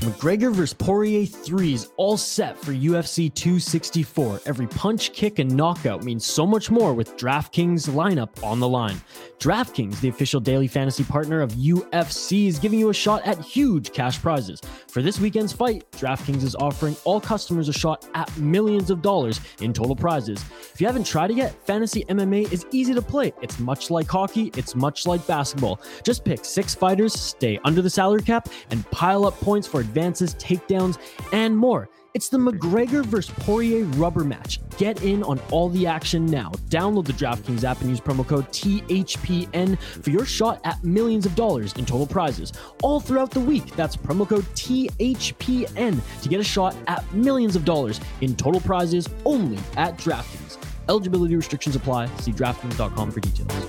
McGregor vs. Poirier 3 is all set for UFC 264. Every punch, kick, and knockout means so much more with DraftKings lineup on the line. DraftKings, the official daily fantasy partner of UFC, is giving you a shot at huge cash prizes. For this weekend's fight, DraftKings is offering all customers a shot at millions of dollars in total prizes. If you haven't tried it yet, fantasy MMA is easy to play. It's much like hockey, it's much like basketball. Just pick six fighters, stay under the salary cap, and pile up points for advances, takedowns, and more. It's the McGregor vs. Poirier rubber match. Get in on all the action now. Download the DraftKings app and use promo code THPN for your shot at millions of dollars in total prizes all throughout the week. That's promo code THPN to get a shot at millions of dollars in total prizes only at DraftKings. Eligibility restrictions apply. See DraftKings.com for details.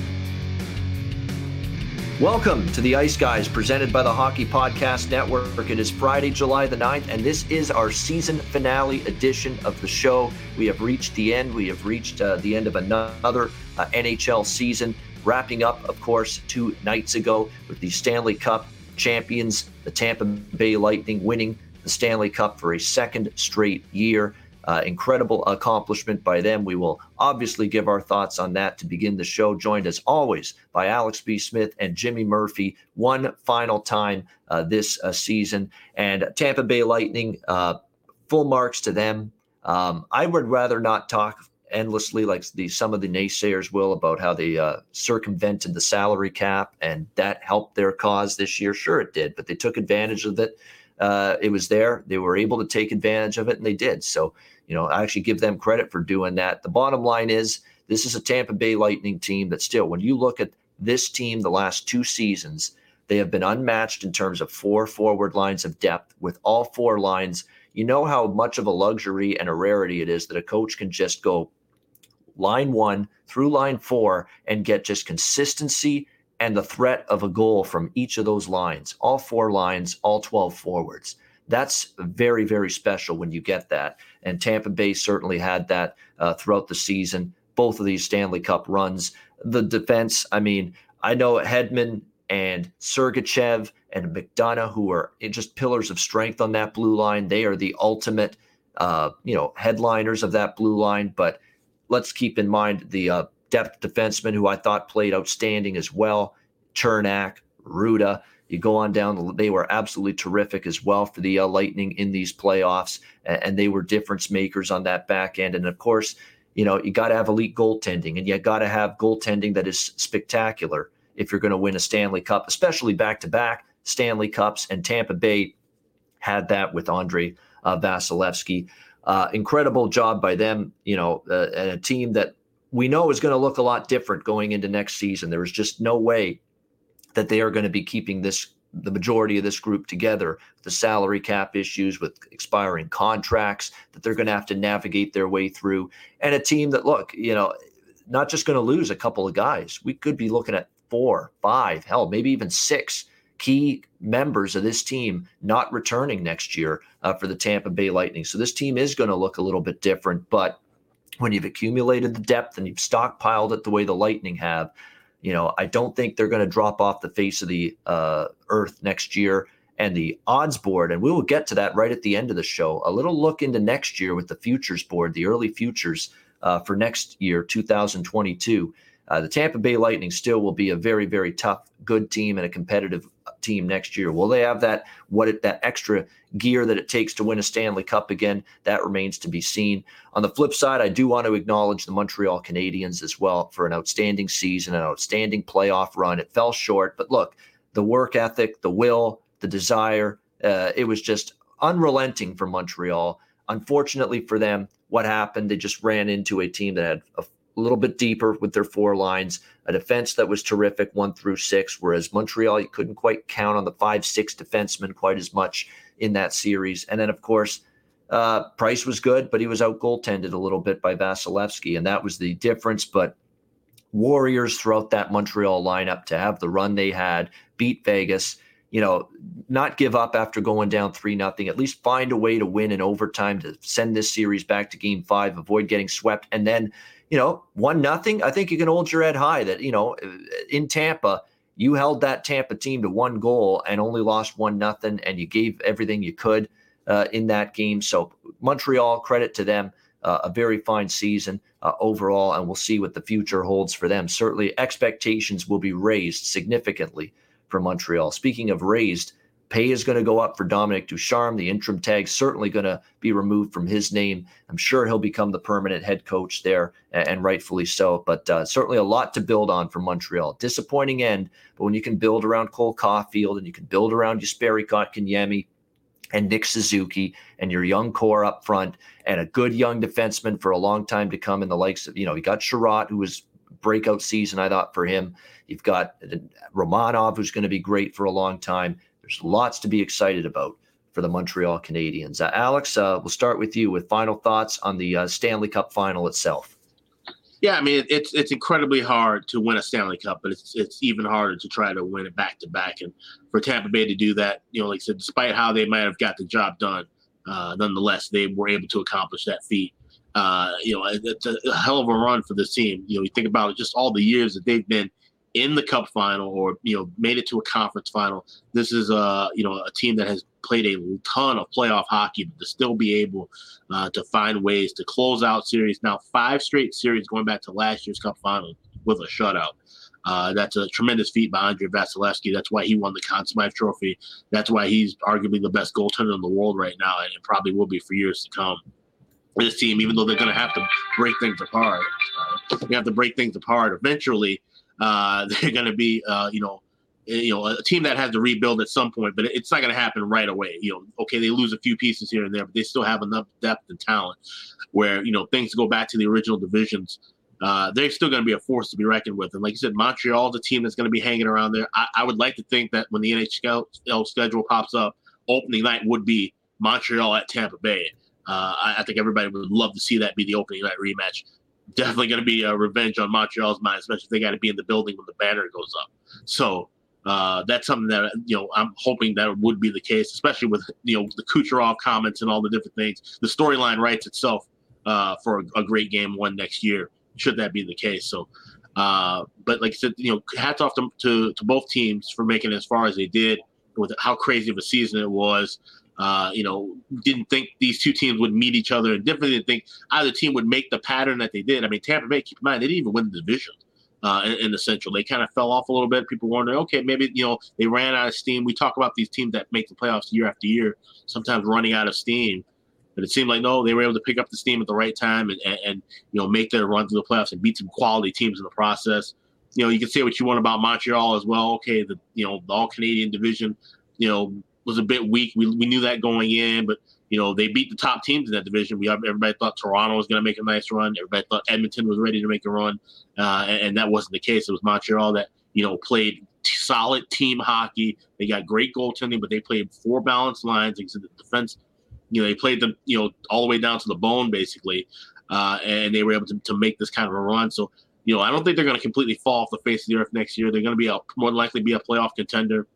Welcome to the Ice Guys, presented by the Hockey Podcast Network. It is Friday, July the 9th, and this is our season finale edition of the show. We have reached the end. We have reached uh, the end of another uh, NHL season, wrapping up, of course, two nights ago with the Stanley Cup champions, the Tampa Bay Lightning, winning the Stanley Cup for a second straight year. Uh, incredible accomplishment by them. We will obviously give our thoughts on that to begin the show, joined as always by Alex B. Smith and Jimmy Murphy, one final time uh, this uh, season. And Tampa Bay Lightning, uh, full marks to them. Um, I would rather not talk endlessly like the some of the naysayers will about how they uh, circumvented the salary cap and that helped their cause this year. Sure, it did, but they took advantage of it. Uh, it was there. They were able to take advantage of it, and they did. So you know, I actually give them credit for doing that. The bottom line is this is a Tampa Bay Lightning team that still, when you look at this team the last two seasons, they have been unmatched in terms of four forward lines of depth with all four lines. You know how much of a luxury and a rarity it is that a coach can just go line one through line four and get just consistency and the threat of a goal from each of those lines, all four lines, all 12 forwards. That's very, very special when you get that. And Tampa Bay certainly had that uh, throughout the season, both of these Stanley Cup runs. The defense, I mean, I know Hedman and Sergachev and McDonagh, who are just pillars of strength on that blue line. They are the ultimate, uh, you know, headliners of that blue line. But let's keep in mind the uh, depth defenseman who I thought played outstanding as well. Cernak, Rutta. You go on down; they were absolutely terrific as well for the uh, Lightning in these playoffs, and, and they were difference makers on that back end. And of course, you know you got to have elite goaltending, and you got to have goaltending that is spectacular if you're going to win a Stanley Cup, especially back to back Stanley Cups. And Tampa Bay had that with Andre uh, Vasilevskiy. Uh, incredible job by them. You know, uh, a team that we know is going to look a lot different going into next season. There is just no way that they are going to be keeping this the majority of this group together the salary cap issues with expiring contracts that they're going to have to navigate their way through and a team that look you know not just going to lose a couple of guys. We could be looking at four five hell maybe even six key members of this team not returning next year uh, for the tampa bay lightning. So this team is going to look a little bit different but when you've accumulated the depth and you've stockpiled it the way the lightning have you know, I don't think they're going to drop off the face of the uh, earth next year. And the odds board, and we will get to that right at the end of the show. A little look into next year with the futures board, the early futures uh, for next year, 2022. Uh, the Tampa Bay Lightning still will be a very, very tough, good team and a competitive team next year. Will they have that what it, that extra gear that it takes to win a Stanley Cup again? That remains to be seen. On the flip side, I do want to acknowledge the Montreal Canadiens as well for an outstanding season, an outstanding playoff run. It fell short, but look, the work ethic, the will, the desire, uh, it was just unrelenting for Montreal. Unfortunately for them, what happened? They just ran into a team that had a a little bit deeper with their four lines, a defense that was terrific, one through six, whereas Montreal, you couldn't quite count on the five, six defensemen quite as much in that series. And then, of course, uh, Price was good, but he was out goaltended a little bit by Vasilevskiy, and that was the difference. But Warriors throughout that Montreal lineup to have the run they had, beat Vegas, you know, not give up after going down three nothing. At least find a way to win in overtime to send this series back to Game Five, avoid getting swept, and then you know one nothing. I think you can hold your head high that you know in Tampa you held that Tampa team to one goal and only lost one nothing, and you gave everything you could uh, in that game. So Montreal, credit to them. Uh, a very fine season uh, overall, and we'll see what the future holds for them. Certainly, expectations will be raised significantly for Montreal. Speaking of raised, pay is going to go up for Dominic Ducharme. The interim tag certainly going to be removed from his name. I'm sure he'll become the permanent head coach there, and, rightfully so. But uh, certainly a lot to build on for Montreal. Disappointing end, but when you can build around Cole Caufield and you can build around Jesperi Kotkaniemi and Nick Suzuki and your young core up front and a good young defenseman for a long time to come in the likes of, you know, you got Chiarot, who was breakout season, I thought, for him. You've got Romanov, who's going to be great for a long time. There's lots to be excited about for the Montreal Canadiens. Uh, Alex, uh, we'll start with you with final thoughts on the uh, Stanley Cup final itself. Yeah, I mean it's it's incredibly hard to win a Stanley Cup, but it's it's even harder to try to win it back to back. And for Tampa Bay to do that, you know, like I said, despite how they might have got the job done, uh, nonetheless they were able to accomplish that feat. Uh, you know, it's a, hell of a run for this team. You know, you think about it, just all the years that they've been in the Cup final or you know made it to a conference final. This is a you know a team that has played a ton of playoff hockey, but to still be able uh, to find ways to close out series now five straight series going back to last year's Cup final with a shutout. Uh, that's a tremendous feat by Andrei Vasilevskiy. That's why he won the Conn Smythe Trophy. That's why he's arguably the best goaltender in the world right now, and probably will be for years to come this team, even though they're going to have to break things apart. Uh, they have to break things apart. Eventually, uh, they're going to be, uh, you know, eh, you know, a team that has to rebuild at some point, but it's not going to happen right away. You know, okay, they lose a few pieces here and there, but they still have enough depth and talent where you know things go back to the original divisions. Uh, they're still going to be a force to be reckoned with. And like you said, Montreal's a team that's going to be hanging around there. I, I would like to think that when the NHL schedule pops up, opening night would be Montreal at Tampa Bay. Uh, I, I, think everybody would love to see that be the opening night rematch. Definitely going to be a revenge on Montreal's mind, especially if they got to be in the building when the banner goes up. So uh, that's something that you know I'm hoping that would be the case, especially with you know the Kucherov comments and all the different things. The storyline writes itself uh, for a, a, great game one next year, should that be the case. So, uh, but like I said, you know, hats off to, to, to both teams for making it as far as they did with how crazy of a season it was. Uh, you know, didn't think these two teams would meet each other, and definitely didn't think either team would make the pattern that they did. I mean, Tampa Bay, keep in mind, they didn't even win the division uh, in, in, the Central. They kind of fell off a little bit. People wondering, okay, maybe you know they ran out of steam. We talk about these teams that make the playoffs year after year, sometimes running out of steam. But it seemed like no, they were able to pick up the steam at the right time and, and, and you know make their run through the playoffs and beat some quality teams in the process. You know, you can say what you want about Montreal as well. Okay, the you know the All Canadian division, you know was a bit weak. We, we knew that going in, but you know they beat the top teams in that division. We everybody thought Toronto was going to make a nice run. Everybody thought Edmonton was ready to make a run, uh, and, and, that wasn't the case. It was Montreal that you know played t- solid team hockey. They got great goaltending, but they played four balanced lines. The defense, you know, they played them you know all the way down to the bone basically, uh, and they were able to, to make this kind of a run. So you know, I don't think they're going to completely fall off the face of the earth next year. They're going to be a more likely be a playoff contender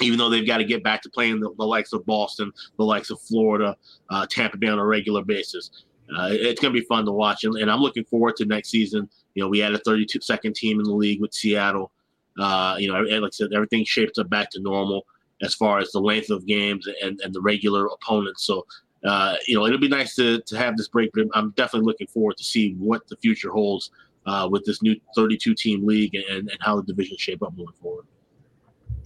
even though they've got to get back to playing the, the likes of Boston, the likes of Florida, uh, Tampa Bay on a regular basis. Uh, it's going to be fun to watch, and, and, I'm looking forward to next season. You know, we had a 32 second team in the league with Seattle. Uh, you know, like I said, everything shapes up back to normal as far as the length of games and, and the regular opponents. So, uh, you know, it'll be nice to, to have this break, but I'm definitely looking forward to see what the future holds uh, with this new 32 team league and, and how the division shape up moving forward.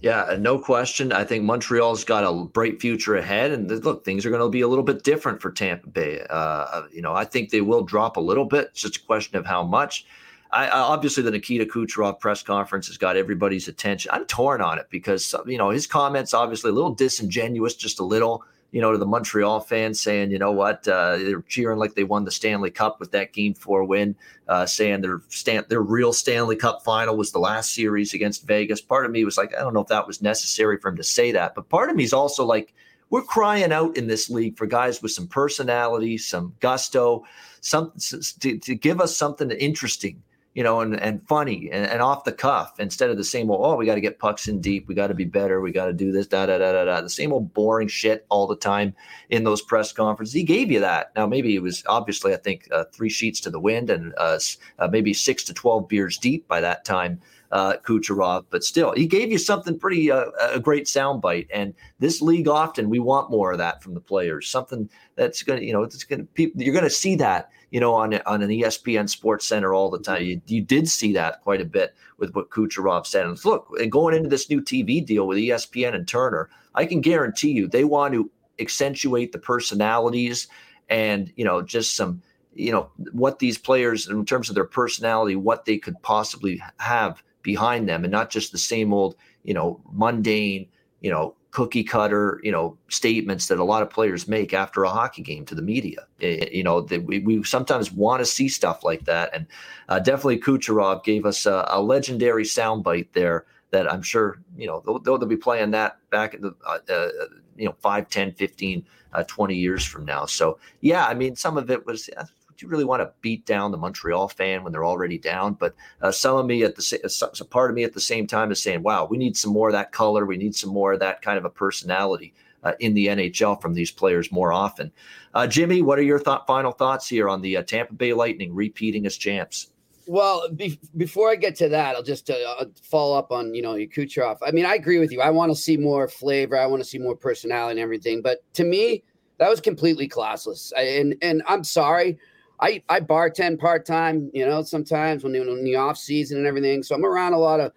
Yeah, uh, no question. I think Montreal's got a bright future ahead, and look, things are going to be a little bit different for Tampa Bay. Uh, uh, you know, I think they will drop a little bit. It's just a question of how much. I, obviously the Nikita Kucherov press conference has got everybody's attention. I'm torn on it because uh, you know his comments obviously a little disingenuous, just a little. You know, to the Montreal fans saying, you know what, uh, they're cheering like they won the Stanley Cup with that Game Four win, uh, saying their Stan- their real Stanley Cup final was the last series against Vegas. Part of me was like, I don't know if that was necessary for him to say that, but part of me is also like, we're crying out in this league for guys with some personality, some gusto, some to, to give us something interesting you know, and, and funny and, and off the cuff instead of the same old, oh, we got to get pucks in deep. We got to be better. We got to do this, da, da, da, da, da. The same old boring shit all the time in those press conferences. He gave you that. Now, maybe it was obviously, I think, uh, three sheets to the wind and uh, uh, maybe six to 12 beers deep by that time uh, Kucherov, but still, he gave you something pretty uh, a great soundbite. And this league often we want more of that from the players. Something that's going to you know it's going to you're going to see that you know on on an ESPN Sports Center all the time. You, you did see that quite a bit with what Kucherov said. And look, going into this new TV deal with ESPN and Turner, I can guarantee you they want to accentuate the personalities and you know just some you know what these players in terms of their personality what they could possibly have behind them and not just the same old, you know, mundane, you know, cookie cutter, you know, statements that a lot of players make after a hockey game to the media. It, eh, eh, you know, we, we sometimes want to see stuff like that. And uh, definitely Kucherov gave us a, a legendary soundbite there that I'm sure, you know, they'll, they'll be playing that back in the, uh, uh, you know, 5, 10, 15, uh, 20 years from now. So, yeah, I mean, some of it was do you really want to beat down the Montreal fan when they're already down? But uh, some of me at the a part of me at the same time is saying, wow, we need some more of that color. We need some more of that kind of a personality. Uh, in the NHL from these players more often. Uh, Jimmy, what are your th- final thoughts here on the uh, Tampa Bay Lightning repeating as champs? Well, be- before I get to that, I'll just uh, follow up on you know Kucherov. I mean, I agree with you. I want to see more flavor. I want to see more personality and everything. But to me, that was completely classless. I, and and I'm sorry. I I bartend part time, you know, sometimes when, in the off season and everything. So I'm around a lot of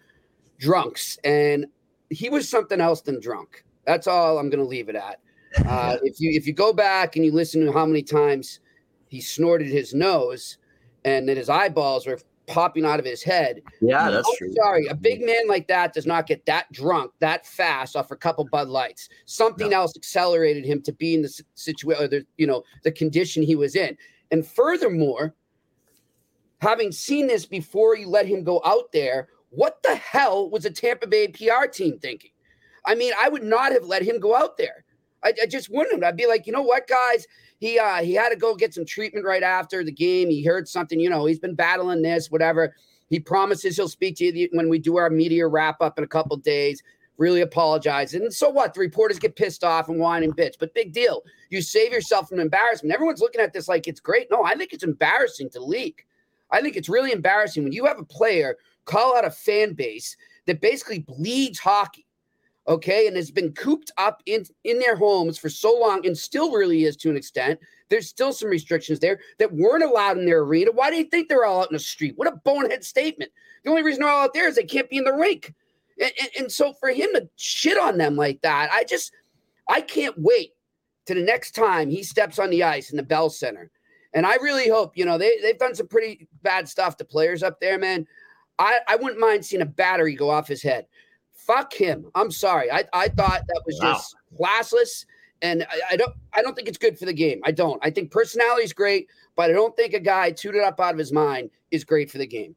drunks, and he was something else than drunk. That's all I'm going to leave it at. Uh, if you if you go back and you listen to how many times he snorted his nose, and that his eyeballs were popping out of his head. Yeah, that's true. Sorry, a big man like that does not get that drunk that fast off a couple Bud Lights. Something no. else accelerated him to be in the situation, the you know the condition he was in. And furthermore, having seen this before you let him go out there, what the hell was a Tampa Bay PR team thinking? I mean, I would not have let him go out there. I, I just wouldn't. I'd be like, you know what, guys? He uh, he had to go get some treatment right after the game. He heard something, you know, he's been battling this, whatever. He promises he'll speak to you when we do our media wrap up in a couple days really apologize. And so what? The reporters get pissed off and whine and bitch, but big deal. You save yourself from embarrassment. Everyone's looking at this like it's great. No, I think it's embarrassing to leak. I think it's really embarrassing when you have a player call out a fan base that basically bleeds hockey, okay, and has been cooped up in, in their homes for so long and still really is to an extent. There's still some restrictions there that weren't allowed in their arena. Why do you think they're all out in the street? What a bonehead statement. The only reason they're all out there is they can't be in the rink. And, and, and so for him to shit on them like that, I just, I can't wait to the next time he steps on the ice in the Bell Center. And I really hope, you know, they, they've done some pretty bad stuff to players up there, man. I, I wouldn't mind seeing a battery go off his head. Fuck him. I'm sorry. I, I thought that was wow. just classless. And I, I, don't I don't think it's good for the game. I don't. I think personality is great, but I don't think a guy tooted up out of his mind is great for the game.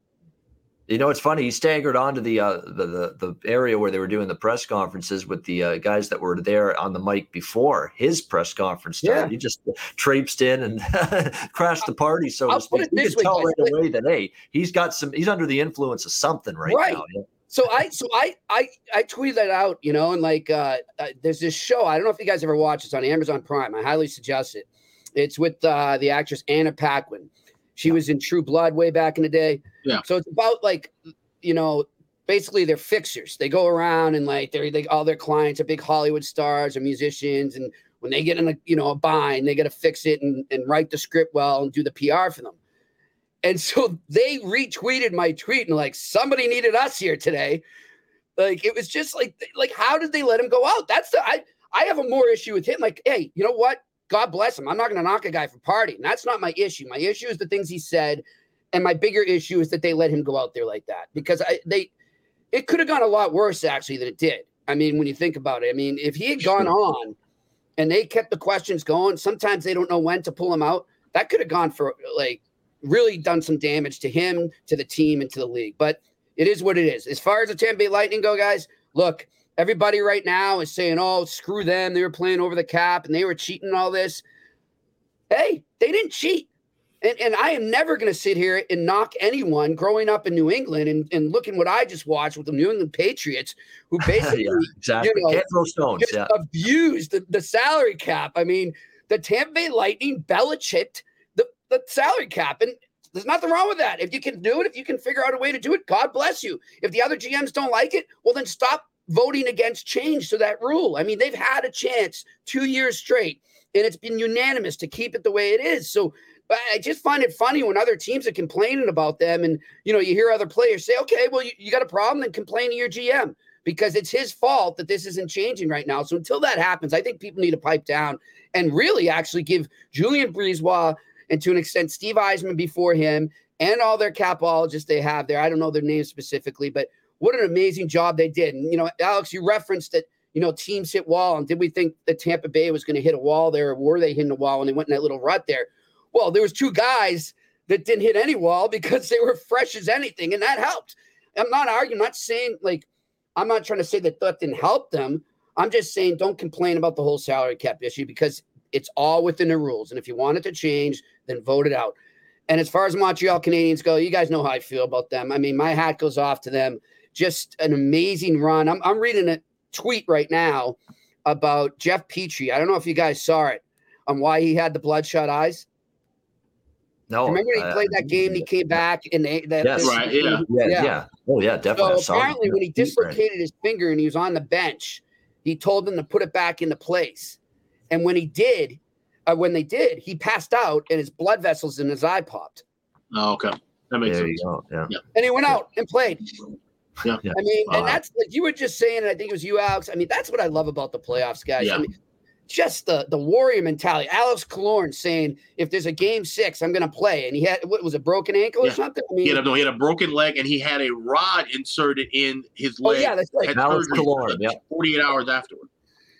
You know, it's funny. He staggered onto the, uh, the, the the area where they were doing the press conferences with the uh, guys that were there on the mic before his press conference started. Yeah. He just traipsed in and crashed the party, so I'll to speak. You can tell right away that hey, he's got some. He's under the influence of something right, right. now. So I so I I I tweeted that out, you know, and like uh, uh, there's this show. I don't know if you guys ever watch. It's on Amazon Prime. I highly suggest it. It's with uh, the actress Anna Paquin. She yeah. was in True Blood way back in the day. Yeah. So it's about like, you know, basically they're fixers. They go around and like they're like all their clients are big Hollywood stars or musicians, and when they get in a you know a bind, they got to fix it and, and write the script well and do the PR for them. And so they retweeted my tweet and like somebody needed us here today. Like it was just like like how did they let him go out? That's the I I have a more issue with him. Like, hey, you know what? God bless him. I'm not going to knock a guy for partying. That's not my issue. My issue is the things he said, and my bigger issue is that they let him go out there like that because I they it could have gone a lot worse actually than it did. I mean, when you think about it, I mean, if he had gone on and they kept the questions going. Sometimes they don't know when to pull him out. That could have gone for like really done some damage to him, to the team, and to the league. But it is what it is. As far as the Tampa Bay Lightning go, guys, look, everybody right now is saying, oh, screw them. They were playing over the cap and they were cheating and all this. Hey, they didn't cheat. And, and I am never going to sit here and knock anyone growing up in New England and, and looking what I just watched with the New England Patriots, who basically yeah, exactly. you know, Can't throw stones. Yeah. abused the, the salary cap. I mean, the Tampa Bay Lightning Belichicked the, the salary cap. And there's nothing wrong with that. If you can do it, if you can figure out a way to do it, God bless you. If the other GMs don't like it, well, then stop voting against change to that rule. I mean, they've had a chance two years straight, and it's been unanimous to keep it the way it is. So but I just find it funny when other teams are complaining about them, and you know, you hear other players say, "Okay, well, you, you got a problem, then complain to your GM." Because it's his fault that this isn't changing right now. So until that happens, I think people need to pipe down and really actually give Julien BriseBois and to an extent Steve Yzerman before him and all their capologists they have there. I don't know their names specifically, but what an amazing job they did. And you know, Alex, you referenced that you know teams hit wall, and did we think that Tampa Bay was going to hit a wall there, or were they hitting a wall and they went in that little rut there? Well, there was two guys that didn't hit any wall because they were fresh as anything, and that helped. I'm not arguing, I'm not saying like I'm not trying to say that that didn't help them. I'm just saying don't complain about the whole salary cap issue because it's all within the rules. And if you want it to change, then vote it out. And as far as Montreal Canadiens go, you guys know how I feel about them. I mean, my hat goes off to them. Just an amazing run. I'm, I'm reading a tweet right now about Jeff Petry. I don't know if you guys saw it on why he had the bloodshot eyes. No. Remember he uh, played that game and he came back and they, that, Yes. Right, yeah. Yeah, Yeah. yeah. Oh, yeah, definitely. I So apparently, when he dislocated his finger and he was on the bench, he told them to put it back into place. And when he did, uh, when they did, he passed out and his blood vessels in his eye popped. Oh, okay. That makes There you sense. go. Yeah. And he went out and played. Yeah. Yeah. I mean, Wow. and that's like you were just saying, and I think it was you, Alex. I mean, that's what I love about the playoffs, guys. Yeah. I mean, just the the warrior mentality. Alex Killorn saying, if there's a game six, I'm gonna play. And he had what was a broken ankle or Yeah. something? I mean, He had, a, no, he had a broken leg and he had a rod inserted in his oh leg. yeah, that's right. Alex surgery Killorn, yeah. 48 hours afterward.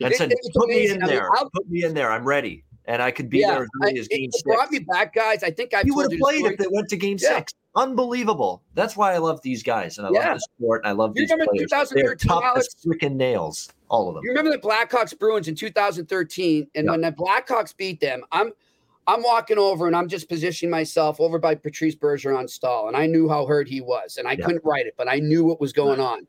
That's It- said, it was put me in I mean, there. I'll- Put me in there. I'm ready. And I could be Yeah, there as early as game it six. brought me back, guys. I think I He would have played if they went to game Yeah. six. Unbelievable. That's why I love these guys and I Yeah. love the sport and I love You these remember players. They're 2013, tough Alex? as freaking nails. All of them. You remember the Blackhawks Bruins in 2013, and Yeah. when the Blackhawks beat them, I'm I'm walking over and I'm just positioning myself over by Patrice Bergeron stall, and I knew how hurt he was, and I couldn't write it, but I knew what was going on.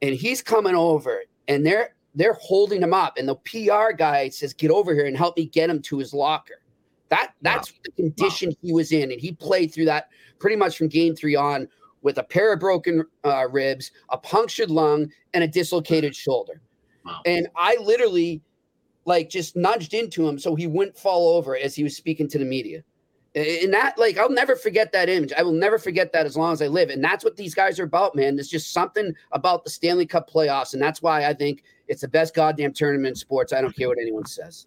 And he's coming over, and they're they're holding him up, and the PR guy says, "Get over here and help me get him to his locker." That that's the condition he was in, and he played through that pretty much from game three on with a pair of broken uh, ribs, a punctured lung, and a dislocated shoulder. Wow. And I literally like just nudged into him so he wouldn't fall over as he was speaking to the media. And that, like, I'll never forget that image. I will never forget that as long as I live. And that's what these guys are about, man. There's just something about the Stanley Cup playoffs. And that's why I think it's the best goddamn tournament in sports. I don't care what anyone says.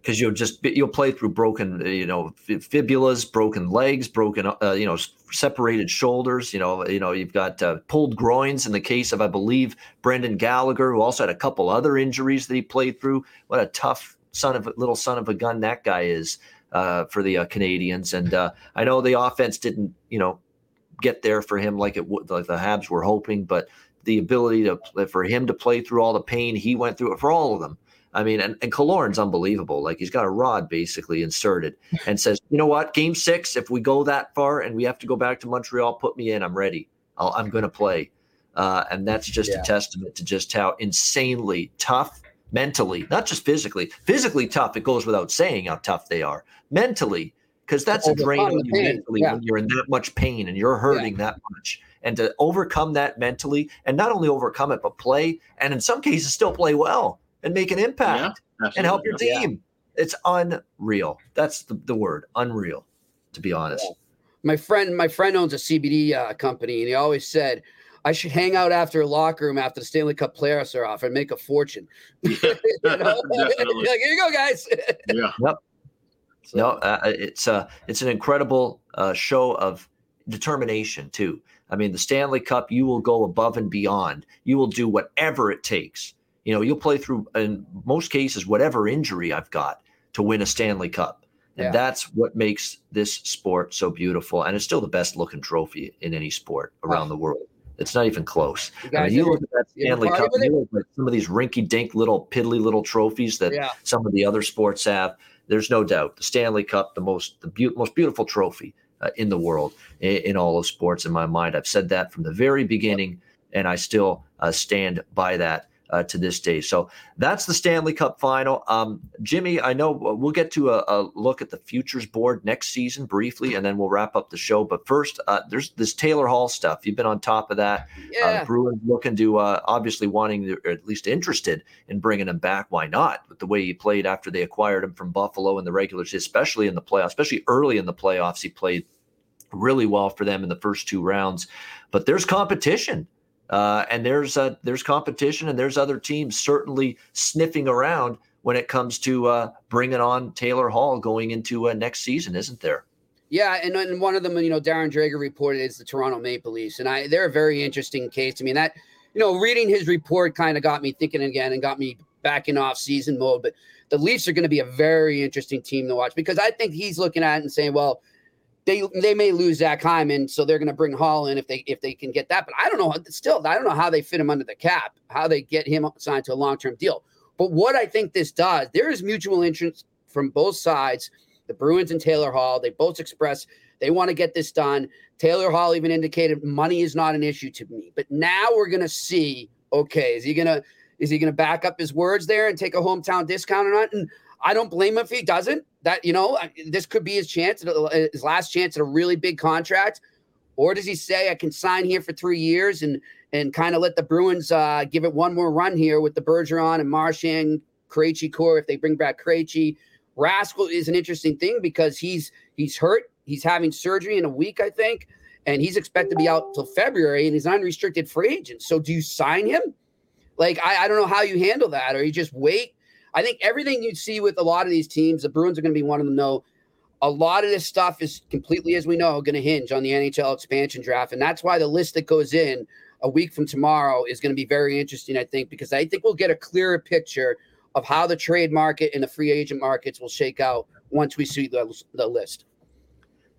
because you'll just you'll play through broken uh, you know fibulas broken legs broken uh, you know separated shoulders you know you know you've got uh, pulled groins in the case of i believe brendan gallagher who also had a couple other injuries that he played through what a tough son of a little son of a gun that guy is uh, for the uh, canadiens and uh, i know the offense didn't you know get there for him like it would like the habs were hoping but the ability to for him to play through all the pain he went through for all of them I mean, and, and Killorn's unbelievable. Like he's got a rod basically inserted and says, you know what, game six, if we go that far and we have to go back to Montreal, put me in. I'm ready. I'll, I'm going to play. Uh, and that's just Yeah. a testament to just how insanely tough mentally, not just physically, physically tough. It goes without saying how tough they are mentally, because that's a drain on you mentally yeah. when you're in that much pain and you're hurting that much. And to overcome that mentally and not only overcome it, but play and in some cases still play well and make an impact and help your Absolutely. team. It's unreal. That's the, the word, unreal, to be honest. My friend, my friend owns a CBD uh, company, and he always said, I should hang out after a locker room after the Stanley Cup playoffs are off and make a fortune. You like, here you go, guys. Yeah. So- No, uh, it's uh, it's an incredible uh, show of determination too. I mean, the Stanley Cup, you will go above and beyond. You will do whatever it takes. You know, you'll play through in most cases whatever injury I've got to win a Stanley Cup. And Yeah. that's what makes this sport so beautiful. And it's still the best looking trophy in any sport around the world. It's not even close. You I mean, you look at that Stanley Cup, with and it? you look at some of these rinky dink little piddly little trophies that Yeah. some of the other sports have. There's no doubt the Stanley Cup, the most the beau- most beautiful trophy uh, in the world in, in all of sports. In my mind, I've said that from the very beginning, and I still uh, stand by that. Uh, to this day, so that's the Stanley Cup final. Um, Jimmy, I know we'll get to a, a look at the futures board next season briefly, and then we'll wrap up the show. But first, uh, there's this Taylor Hall stuff. You've been on top of that. Uh, Yeah. the Bruins looking to uh, obviously wanting to, or at least interested in bringing him back. Why not? With the way he played after they acquired him from Buffalo in the regular, season, especially in the playoffs, especially early in the playoffs, he played really well for them in the first two rounds. But there's competition. Uh, and there's uh, there's competition, and there's other teams certainly sniffing around when it comes to uh, bringing on Taylor Hall going into uh, next season, isn't there? Yeah, and, and one of them, you know, Darren Dreger reported is the Toronto Maple Leafs, and I they're a very interesting case. I mean, that you know, reading his report kind of got me thinking again and got me back in off season mode. But the Leafs are going to be a very interesting team to watch because I think he's looking at it and saying, well, they they may lose Zach Hyman, so they're going to bring Hall in if they if they can get that. But I don't know. Still, I don't know how they fit him under the cap, how they get him signed to a long term deal. But what I think this does, there is mutual interest from both sides. The Bruins and Taylor Hall, they both express they want to get this done. Taylor Hall even indicated money is not an issue to me. But now we're going to see. Okay, is he gonna is he gonna back up his words there and take a hometown discount or not? And I don't blame him if he doesn't. That you know, this could be his chance, his last chance at a really big contract. Or does he say I can sign here for three years and and kind of let the Bruins uh, give it one more run here with the Bergeron and Marchand, Krejci core if they bring back Krejci. Rascal is an interesting thing because he's he's hurt. He's having surgery in a week, I think, and he's expected to be out till February, and he's unrestricted free agent. So do you sign him? Like I, I don't know how you handle that, or you just wait. I think everything you see with a lot of these teams, the Bruins are going to be one of them. Know a lot of this stuff is completely, as we know, going to hinge on the NHL expansion draft, and that's why the list that goes in a week from tomorrow is going to be very interesting. I think because I think we'll get a clearer picture of how the trade market and the free agent markets will shake out once we see the, the list.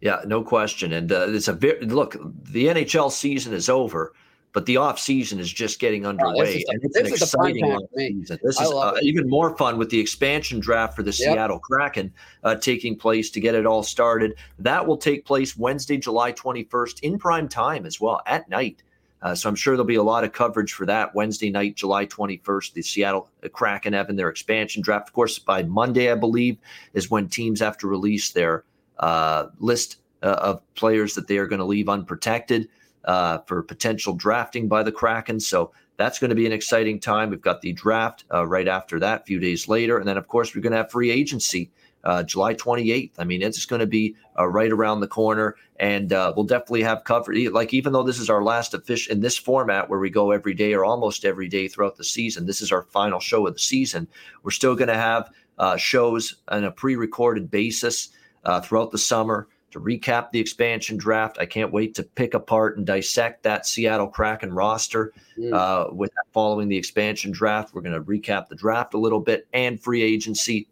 Yeah, no question. And uh, it's a very look. The NHL season is over, but the off season is just getting underway, the- and it's this an is exciting off season. This I is uh, even more fun with the expansion draft for the Yep. Seattle Kraken uh, taking place to get it all started. That will take place Wednesday, July twenty first, in prime time as well at night. Uh, so I'm sure there'll be a lot of coverage for that Wednesday night, July 21st. The Seattle Kraken having their expansion draft. Of course, by Monday, I believe, is when teams have to release their uh, list uh, of players that they are going to leave unprotected uh, for potential drafting by the Kraken. So that's going to be an exciting time. We've got the draft uh, right after that, a few days later. And then, of course, we're going to have free agency uh, July 28th. I mean, it's going to be uh, right around the corner. And uh, we'll definitely have coverage. Like, even though this is our last official in this format where we go every day or almost every day throughout the season, this is our final show of the season. We're still going to have uh, shows on a pre recorded basis uh, throughout the summer to recap the expansion draft. I can't wait to pick apart and dissect that Seattle Kraken roster Mm. uh, with following the expansion draft. We're going to recap the draft a little bit and free agency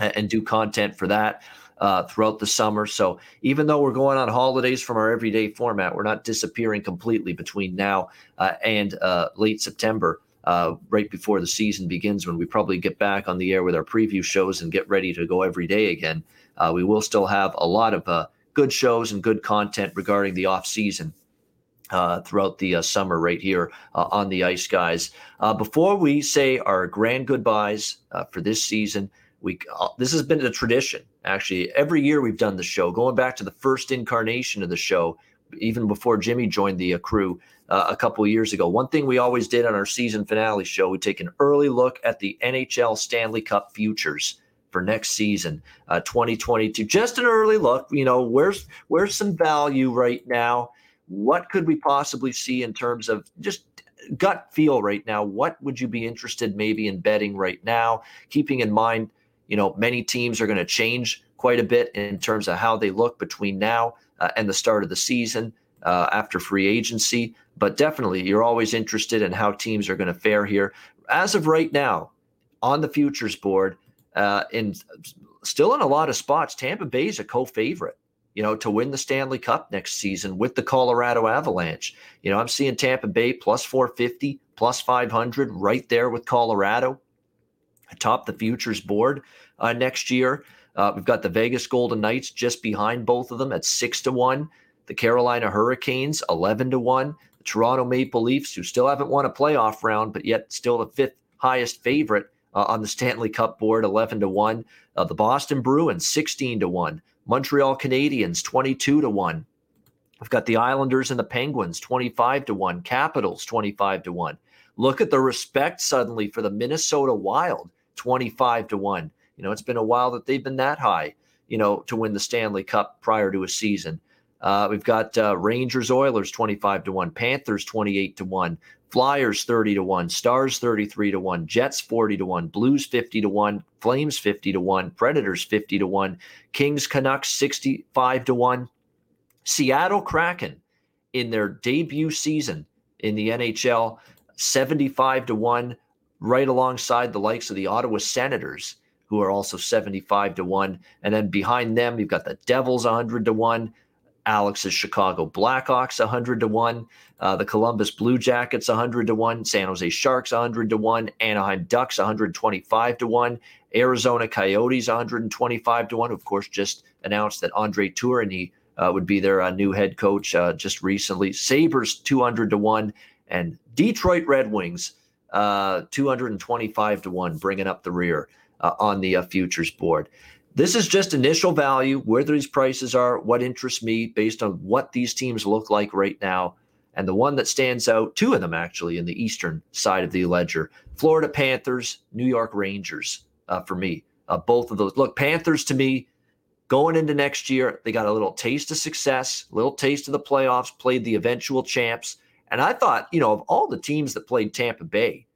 a- and do content for that uh, throughout the summer. So even though we're going on holidays from our everyday format, we're not disappearing completely between now uh, and uh, late September. Uh, right before the season begins, when we probably get back on the air with our preview shows and get ready to go every day again, uh, we will still have a lot of uh, good shows and good content regarding the off season uh, throughout the uh, summer right here uh, on the ice guys. Uh, before we say our grand goodbyes for this season we this has been a tradition. Actually every year we've done the show. Going back to the first incarnation of the show even before jimmy joined the crew a couple of years ago one thing we always did on our season finale show we take an early look at the nhl stanley cup futures for next season uh, 2022 just an early look you know where's where's some value right now what could we possibly see in terms of just gut feel right now what would you be interested maybe in betting right now keeping in mind you know many teams are going to change quite a bit in terms of how they look between now uh, and the start of the season uh, after free agency. But definitely, you're always interested in how teams are going to fare here. As of right now, on the futures board, uh, and still in a lot of spots, Tampa Bay is a co-favorite. You know, to win the Stanley Cup next season with the Colorado Avalanche. You know, I'm seeing Tampa Bay plus 450, plus 500, right there with Colorado atop the futures board uh, next year. Uh, we've got the Vegas Golden Knights just behind both of them at six to one. The Carolina Hurricanes eleven to one. The Toronto Maple Leafs, who still haven't won a playoff round, but yet still the fifth highest favorite uh, on the Stanley Cup board, eleven to one. Uh, the Boston Bruins sixteen to one. Montreal Canadiens 22 to 1. I've got the Islanders and the Penguins 25 to 1, Capitals 25 to 1. Look at the respect suddenly for the Minnesota Wild 25 to 1. You know, it's been a while that they've been that high, you know, to win the Stanley Cup prior to a season. Uh, we've got uh, Rangers Oilers 25 to 1, Panthers 28 to 1, Flyers 30 to 1, Stars 33 to 1, Jets 40 to 1, Blues 50 to 1, Flames 50 to 1, Predators 50 to 1, Kings Canucks 65 to 1. Seattle Kraken in their debut season in the NHL 75 to 1 right alongside the likes of the Ottawa Senators who are also 75 to 1 and then behind them you've got the Devils 100 to 1 Alex's Chicago Blackhawks 100 to 1, uh, the Columbus Blue Jackets 100 to 1, San Jose Sharks 100 to 1, Anaheim Ducks 125 to 1, Arizona Coyotes 125 to 1. Of course, just announced that Andre Tourigny uh, would be their uh, new head coach uh, just recently. Sabres 200 to 1, and Detroit Red Wings uh, 225 to 1, bringing up the rear uh, on the futures board. This is just initial value, where these prices are, what interests me based on what these teams look like right now. And the one that stands out, two of them actually, in the eastern side of the ledger Florida Panthers, New York Rangers uh, for me. Uh, both of those. Look, Panthers to me, going into next year, they got a little taste of success, little taste of the playoffs, played the eventual champs. And I thought, you know, of all the teams that played Tampa Bay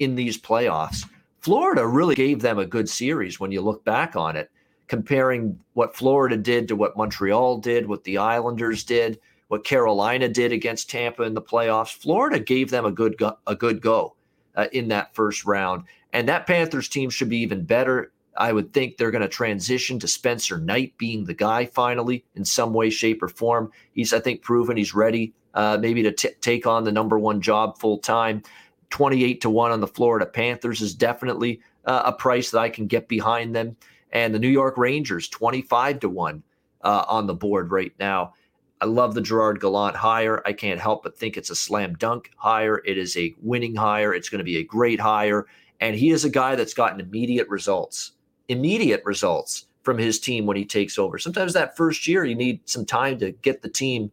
in these playoffs, Florida really gave them a good series when you look back on it, comparing what Florida did to what Montreal did, what the Islanders did, what Carolina did against Tampa in the playoffs. Florida gave them a good go, a good go uh, in that first round, and that Panthers team should be even better. I would think they're going to transition to Spencer Knight being the guy finally in some way, shape, or form. He's, I think, proven he's ready uh, maybe to t- take on the number one job full time. 28 to 1 on the Florida Panthers is definitely uh, a price that I can get behind them. And the New York Rangers, 25 to 1 uh, on the board right now. I love the Gerard Gallant hire. I can't help but think it's a slam dunk hire. It is a winning hire. It's going to be a great hire. And he is a guy that's gotten immediate results, immediate results from his team when he takes over. Sometimes that first year, you need some time to get the team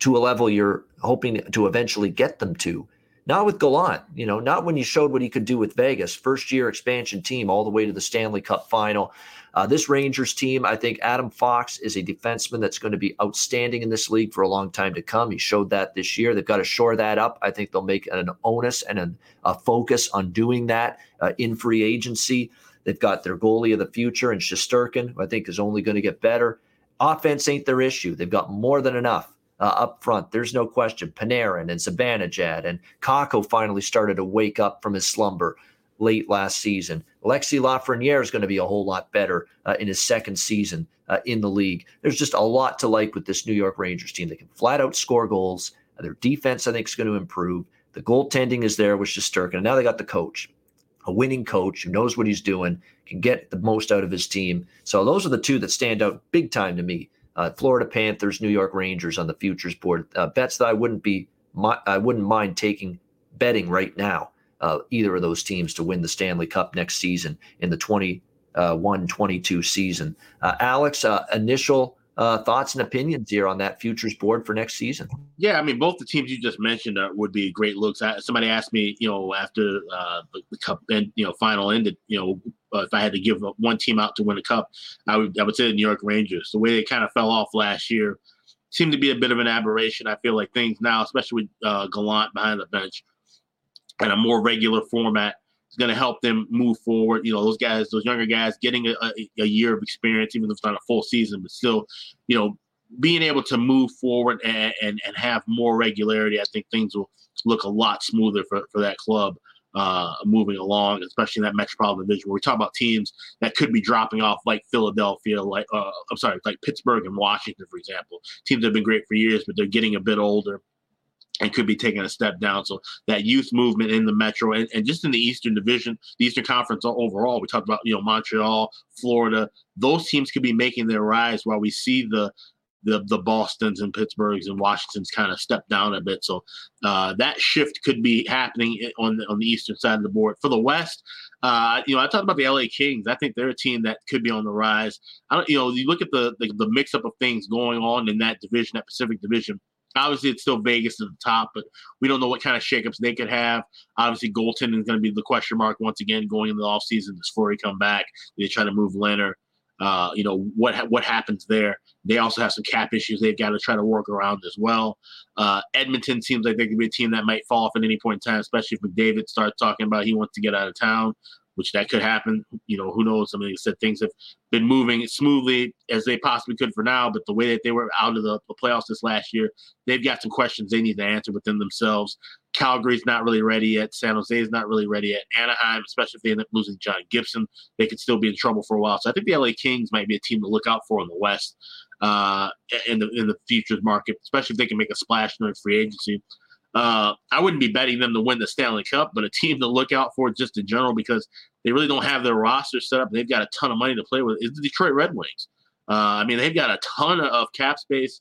to a level you're hoping to eventually get them to. Not with Gallant, you know, not when you showed what he could do with Vegas, first year expansion team all the way to the Stanley Cup final. Uh, this Rangers team, I think Adam Fox is a defenseman that's going to be outstanding in this league for a long time to come. He showed that this year. They've got to shore that up. I think they'll make an onus and an, a focus on doing that uh, in free agency. They've got their goalie of the future and Shesterkin, who I think is only going to get better. Offense ain't their issue. They've got more than enough uh, up front. There's no question. Panarin and Zibanejad and Kakko finally started to wake up from his slumber late last season. Alexi Lafreniere is going to be a whole lot better uh, in his second season uh, in the league. There's just a lot to like with this New York Rangers team. They can flat out score goals. Their defense, I think, is going to improve. The goaltending is there with Shesterkin. And now they got the coach, a winning coach who knows what he's doing, can get the most out of his team. So those are the two that stand out big time to me uh, Florida Panthers, New York Rangers on the futures board. Uh, bets that I wouldn't be, I wouldn't mind taking betting right now. Uh, either of those teams to win the Stanley Cup next season in the 21 22 season. Uh, Alex, uh, initial uh, thoughts and opinions here on that futures board for next season? Yeah, I mean, both the teams you just mentioned uh, would be great looks. I, somebody asked me, you know, after uh, the, the, cup and you know final ended, you know, uh, if I had to give one team out to win a cup, I would I would say the New York Rangers. The way they kind of fell off last year seemed to be a bit of an aberration. I feel like things now, especially with uh, Gallant behind the bench, and a more regular format is going to help them move forward. You know, those guys, those younger guys, getting a, a, year of experience, even though it's not a full season, but still, you know, being able to move forward and, and, and have more regularity, I think things will look a lot smoother for, for that club uh, moving along, especially in that metropolitan division where we talk about teams that could be dropping off, like Philadelphia, like uh, I'm sorry, like Pittsburgh and Washington, for example. Teams that have been great for years, but they're getting a bit older and could be taking a step down. So that youth movement in the Metro and, and just in the Eastern Division, the Eastern Conference overall, we talked about you know Montreal, Florida. Those teams could be making their rise while we see the the the Boston's and Pittsburghs and Washington's kind of step down a bit. So uh, that shift could be happening on the on the eastern side of the board. For the West, uh, you know, I talked about the LA Kings. I think they're a team that could be on the rise. I don't, you know, you look at the the, the mix up of things going on in that division, that Pacific Division. Obviously, it's still Vegas at the top, but we don't know what kind of shakeups they could have. Obviously, goaltending is going to be the question mark once again going into the offseason. Does Fleury come back? They try to move Lehner. Uh, you know what what happens there. They also have some cap issues they've got to try to work around as well. Uh, Edmonton seems like they could be a team that might fall off at any point in time, especially if McDavid starts talking about he wants to get out of town which that could happen. You know, who knows? I mean, like I said, things have been moving smoothly as they possibly could for now, but the way that they were out of the, the playoffs this last year, they've got some questions they need to answer within themselves. Calgary's not really ready yet. San Jose is not really ready yet. Anaheim, especially if they end up losing John Gibson, they could still be in trouble for a while. So I think the LA Kings might be a team to look out for in the West uh, in the in the futures market, especially if they can make a splash during free agency. Uh, I wouldn't be betting them to win the Stanley Cup, but a team to look out for just in general because they really don't have their roster set up. They've got a ton of money to play with. Is the Detroit Red Wings? Uh, I mean, they've got a ton of cap space,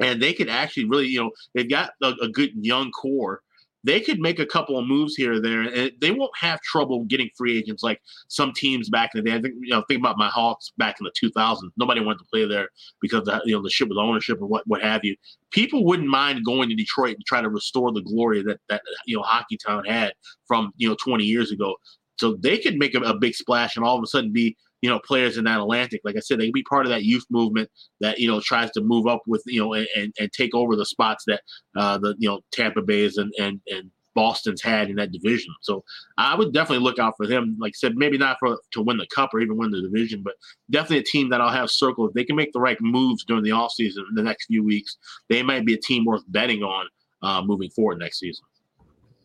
and they could actually really, you know, they've got a, a good young core they could make a couple of moves here or there, and they won't have trouble getting free agents like some teams back in the day. I think you know, think about my Hawks back in the 2000s. Nobody wanted to play there because of, you know the ship with ownership and what what have you. People wouldn't mind going to Detroit and try to restore the glory that that you know Hockey Town had from you know 20 years ago. So they could make a, a big splash and all of a sudden be you know, players in that Atlantic. Like I said, they can be part of that youth movement that you know tries to move up with you know and, and take over the spots that uh, the you know Tampa Bay's and and and Boston's had in that division. So I would definitely look out for them. Like I said, maybe not for to win the cup or even win the division, but definitely a team that I'll have circled. If they can make the right moves during the offseason in the next few weeks, they might be a team worth betting on uh, moving forward next season.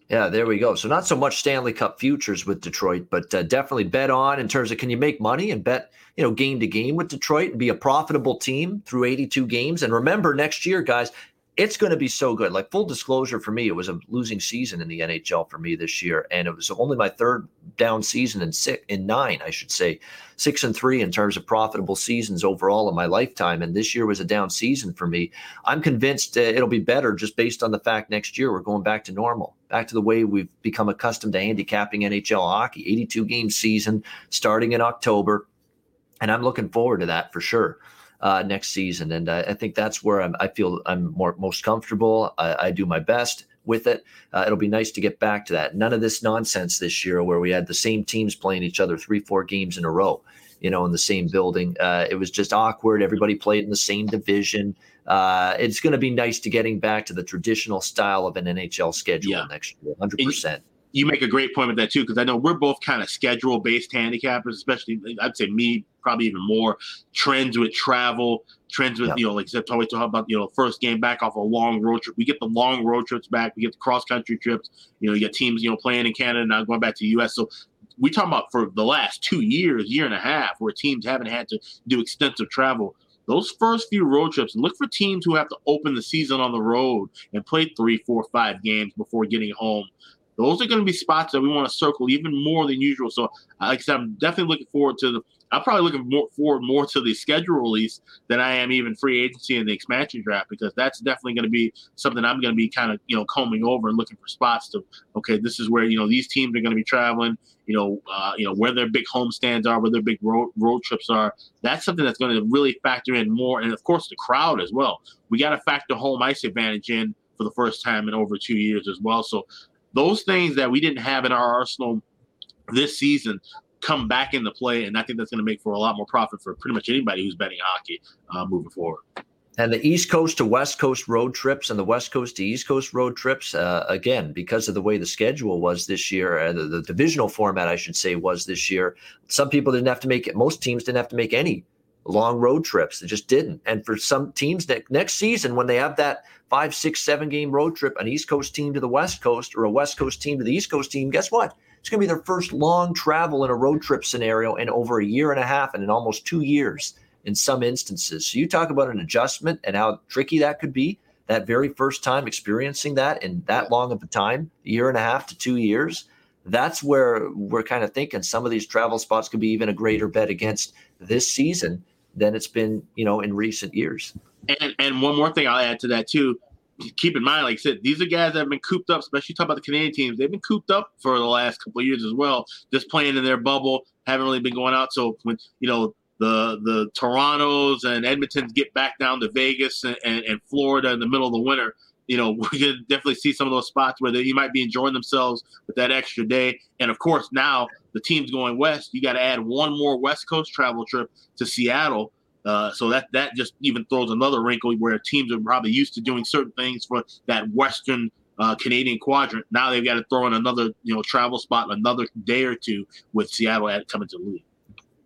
Yeah, there we go. So not so much Stanley Cup futures with Detroit, but uh, definitely bet on in terms of can you make money and bet you know game to game with Detroit and be a profitable team through 82 games. And remember, next year, guys, it's going to be so good. Like full disclosure for me, it was a losing season in the NHL for me this year, and it was only my third down season in six in nine, I should say, six and three in terms of profitable seasons overall in my lifetime. And this year was a down season for me. I'm convinced uh, it'll be better just based on the fact next year we're going back to normal, back to the way we've become accustomed to handicapping NHL hockey. 82 game season starting in October, and I'm looking forward to that for sure uh, next season. And I, I think that's where I'm, I feel I'm more most comfortable. I, I do my best with it. Uh, it'll be nice to get back to that. None of this nonsense this year where we had the same teams playing each other three, four games in a row, you know, in the same building. Uh, it was just awkward. Everybody played in the same division. Uh, it's going to be nice to getting back to the traditional style of an NHL schedule yeah. next year, 100% you make a great point with that too, because I know we're both kind of schedule based handicappers, especially I'd say me probably even more trends with travel, trends with, yep. you know, like I said, always talk about, you know, first game back off a long road trip. We get the long road trips back. We get the cross country trips. You know, you get teams, you know, playing in Canada now going back to the US. So we talk about for the last two years, year and a half, where teams haven't had to do extensive travel. Those first few road trips, look for teams who have to open the season on the road and play three, four, five games before getting home those are going to be spots that we want to circle even more than usual. So, like I said, I'm definitely looking forward to the. I'm probably looking more forward more to the schedule release than I am even free agency and the expansion draft because that's definitely going to be something I'm going to be kind of you know combing over and looking for spots to. Okay, this is where you know these teams are going to be traveling. You know, uh, you know where their big home stands are, where their big road road trips are. That's something that's going to really factor in more, and of course the crowd as well. We got to factor home ice advantage in for the first time in over two years as well. So those things that we didn't have in our arsenal this season come back into play, and I think that's going to make for a lot more profit for pretty much anybody who's betting hockey uh, moving forward. And the East Coast to West Coast road trips and the West Coast to East Coast road trips, uh, again, because of the way the schedule was this year, uh, the, the, divisional format, I should say, was this year. Some people didn't have to make it. Most teams didn't have to make any long road trips. They just didn't. And for some teams that next season, when they have that five, six, seven game road trip, an East Coast team to the West Coast or a West Coast team to the East Coast team, guess what? It's going to be their first long travel in a road trip scenario in over a year and a half and in almost two years in some instances. So you talk about an adjustment and how tricky that could be. That very first time experiencing that in that long of a time, a year and a half to two years, that's where we're kind of thinking some of these travel spots could be even a greater bet against this season than it's been, you know, in recent years. And and one more thing I'll add to that too. Keep in mind, like I said, these are guys that have been cooped up, especially talk about the Canadian teams. They've been cooped up for the last couple of years as well, just playing in their bubble, haven't really been going out. So when you know the the Torontos and Edmontons get back down to Vegas and, and, and Florida in the middle of the winter, you know, we can definitely see some of those spots where they, you might be enjoying themselves with that extra day. And of course, now the team's going west. You got to add one more West Coast travel trip to Seattle uh, so that that just even throws another wrinkle where teams are probably used to doing certain things for that Western uh, Canadian quadrant. Now they've got to throw in another you know travel spot another day or two with Seattle at coming to the league.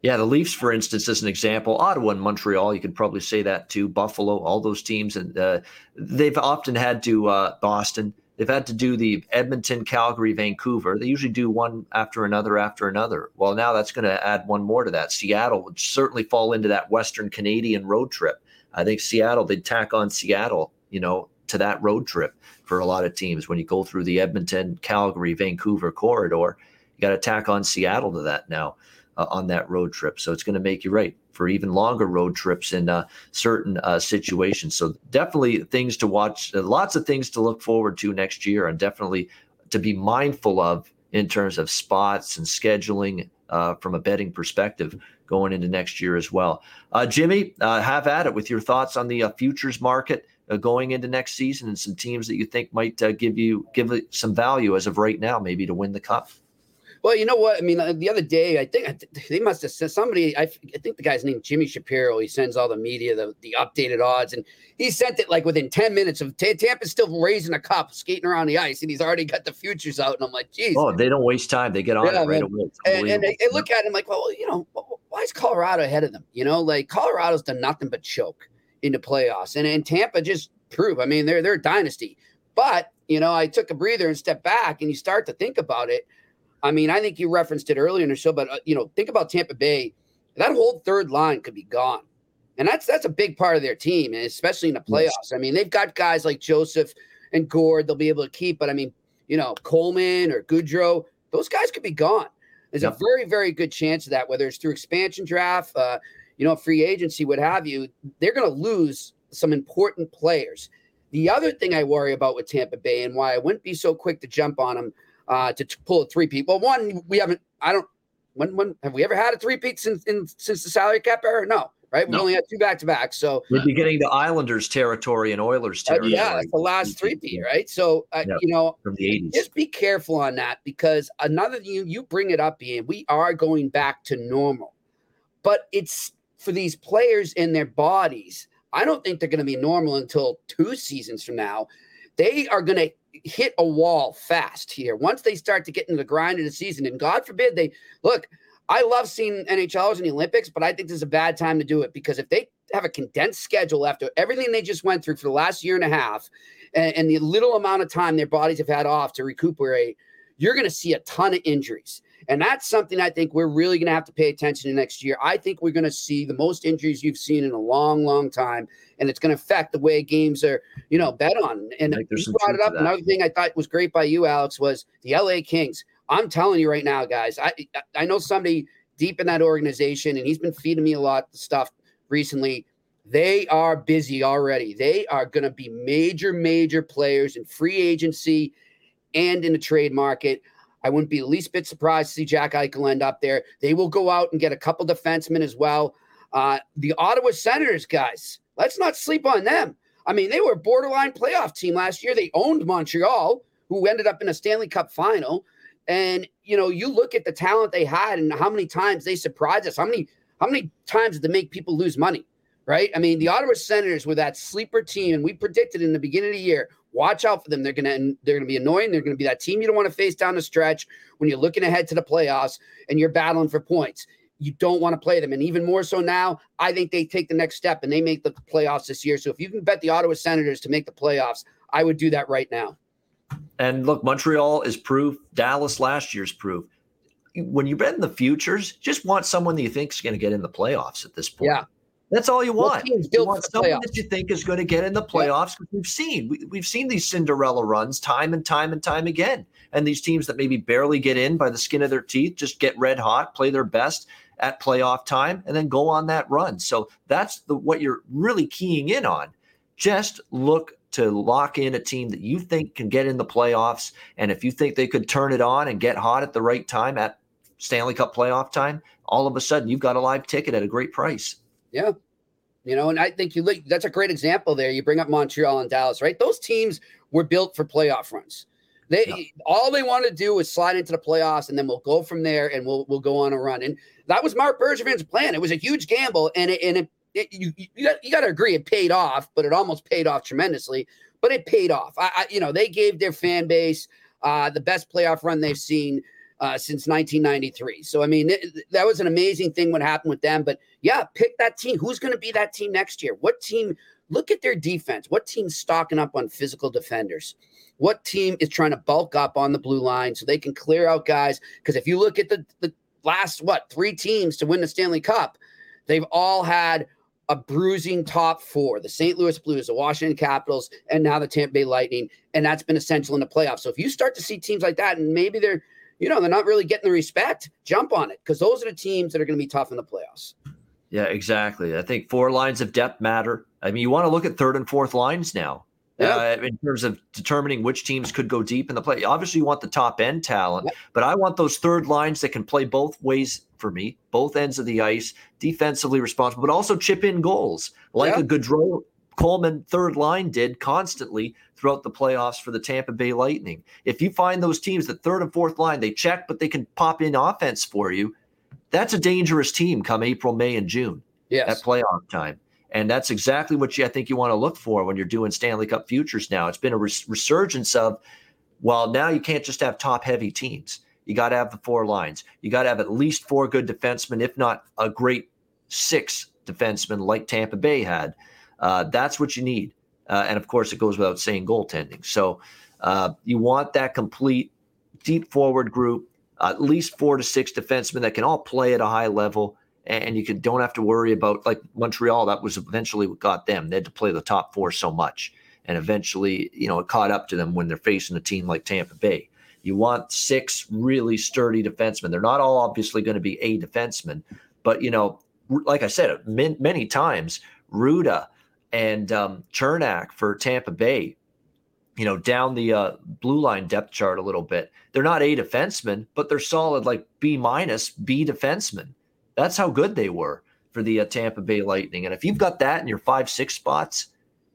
Yeah, the Leafs, for instance, as an example, Ottawa and Montreal, you could probably say that too. Buffalo, all those teams, and uh, they've often had to uh, Boston They've had to do the Edmonton, Calgary, Vancouver. They usually do one after another after another. Well, now that's going to add one more to that. Seattle would certainly fall into that Western Canadian road trip. I think Seattle, they'd tack on Seattle, you know, to that road trip for a lot of teams. When you go through the Edmonton, Calgary, Vancouver corridor, you got to tack on Seattle to that now uh, on that road trip. So it's going to make you right for even longer road trips in uh, certain uh, situations. So definitely things to watch, uh, lots of things to look forward to next year, and definitely to be mindful of in terms of spots and scheduling uh, from a betting perspective going into next year as well. Uh, Jimmy, have at it with your thoughts on the futures market. going into next season, and some teams that you think might give you give some value as of right now, maybe to win the cup. Well, you know what? I mean, uh, the other day, I think they must have said somebody. I, I, think the guy's named Jimmy Shapiro. He sends all the media the, the updated odds, and he sent it like within ten minutes of T- Tampa's still raising a cup, skating around the ice, and he's already got the futures out. And I'm like, geez. Oh, they don't waste time. They get on yeah, it right man. away. And, and I, I look at him like, well, you know, why is Colorado ahead of them? You know, like Colorado's done nothing but choke into playoffs, and and Tampa just prove. I mean, they're they're a dynasty, but you know, I took a breather and stepped back, and you start to think about it I mean, I think you referenced it earlier in the show, but uh, you know, think about Tampa Bay. That whole third line could be gone, and that's that's a big part of their team, and especially in the playoffs. I mean, they've got guys like Joseph and Gourde they'll be able to keep, but I mean, you know, Coleman or Goodrow, those guys could be gone. There's yep. a very very good chance of that, whether it's through expansion draft, uh, you know, free agency, what have you. They're going to lose some important players. The other thing I worry about with Tampa Bay and why I wouldn't be so quick to jump on them uh, to, to pull a three peat. Well, one, we haven't, I don't, when, when have we ever had a three peat since, in, since the salary cap era? No, right? We no. only had two back to back. So we'd be getting to Islanders territory and Oilers territory. Uh, yeah, the last three peat, right? So, uh, you know, from the 80s. Just be careful on that because another, you, you bring it up, Ian, we are going back to normal, but it's for these players in their bodies. I don't think they're going to be normal until two seasons from now. They are going to hit a wall fast here. Once they start to get into the grind of the season, and God forbid they look, I love seeing NHLers in the Olympics, but I think this is a bad time to do it because if they have a condensed schedule after everything they just went through for the last year and a half and, and the little amount of time their bodies have had off to recuperate, you're going to see a ton of injuries. And that's something I think we're really going to have to pay attention to next year. I think we're going to see the most injuries you've seen in a long, long time, and it's going to affect the way games are, you know, bet on. And you brought it up. Another thing I thought was great by you, Alex, was the LA Kings. I'm telling you right now, guys. I I know somebody deep in that organization, and he's been feeding me a lot of stuff recently. They are busy already. They are going to be major, major players in free agency and in the trade market. I wouldn't be the least bit surprised to see Jack Eichel end up there. They will go out and get a couple defensemen as well. Uh, the Ottawa Senators, guys, let's not sleep on them. I mean, they were a borderline playoff team last year. They owned Montreal, who ended up in a Stanley Cup final. And you know, you look at the talent they had and how many times they surprised us. How many how many times did they make people lose money? Right? I mean, the Ottawa Senators were that sleeper team, and we predicted in the beginning of the year Watch out for them. They're gonna they're gonna be annoying. They're gonna be that team you don't want to face down the stretch when you're looking ahead to the playoffs and you're battling for points. you don't want to play them. And even more so now, I think they take the next step and they make the playoffs this year. So if you can bet the Ottawa Senators to make the playoffs, I would do that right now. And look, Montreal is proof. Dallas last year's proof. When you bet in the futures, just want someone that you think is going to get in the playoffs at this point. Yeah. That's all you want. You want someone playoffs. that you think is going to get in the playoffs. We've seen we, we've seen these Cinderella runs time and time and time again, and these teams that maybe barely get in by the skin of their teeth just get red hot, play their best at playoff time, and then go on that run. So that's the what you're really keying in on. Just look to lock in a team that you think can get in the playoffs, and if you think they could turn it on and get hot at the right time at Stanley Cup playoff time, all of a sudden you've got a live ticket at a great price. Yeah. You know, and I think you look, that's a great example there. You bring up Montreal and Dallas, right? Those teams were built for playoff runs. They Yeah. all they want to do is slide into the playoffs and then we'll go from there and we'll we'll go on a run. And that was Marc Bergevin's plan. It was a huge gamble and it and it, it you you got, you got to agree it paid off, but it almost paid off tremendously, but it paid off. I, I you know, they gave their fan base uh the best playoff run they've seen uh, since 1993. So I mean, it, that was an amazing thing what happened with them. But yeah, pick that team. Who's going to be that team next year? What team? Look at their defense. What team's stocking up on physical defenders? What team is trying to bulk up on the blue line so they can clear out guys? Because if you look at the the last what three teams to win the Stanley Cup, they've all had a bruising top four: the St. Louis Blues, the Washington Capitals, and now the Tampa Bay Lightning. And that's been essential in the playoffs. So if you start to see teams like that, and maybe they're you know, they're not really getting the respect. Jump on it because those are the teams that are going to be tough in the playoffs. Yeah, exactly. I think four lines of depth matter. I mean, you want to look at third and fourth lines now Yeah. uh, in terms of determining which teams could go deep in the play. Obviously, you want the top end talent, Yep. but I want those third lines that can play both ways for me, both ends of the ice, defensively responsible, but also chip in goals like Yeah. a Goodrow Coleman third line did constantly throughout the playoffs for the Tampa Bay Lightning. If you find those teams that third and fourth line, they check, but they can pop in offense for you. That's a dangerous team come April, May, and June Yes. at playoff time. And that's exactly what you, I think you want to look for when you're doing Stanley Cup futures now. It's been a res- resurgence of, well, now you can't just have top heavy teams. You got to have the four lines. You got to have at least four good defensemen, if not a great six defensemen like Tampa Bay had. Uh, that's what you need. Uh, and of course, it goes without saying goaltending. So uh, you want that complete deep forward group, at least four to six defensemen that can all play at a high level and you could don't have to worry about like Montreal. That was eventually what got them. They had to play the top four so much, and eventually, you know, it caught up to them when they're facing a team like Tampa Bay. You want six really sturdy defensemen. They're not all obviously going to be a defenseman, but you know, like I said many, many times, Rutta and um, Cernak for Tampa Bay. You know, down the uh, blue line depth chart a little bit. They're not A defensemen, but they're solid like B minus B defensemen. That's how good they were for the uh, Tampa Bay Lightning. And if you've got that in your five, six spots,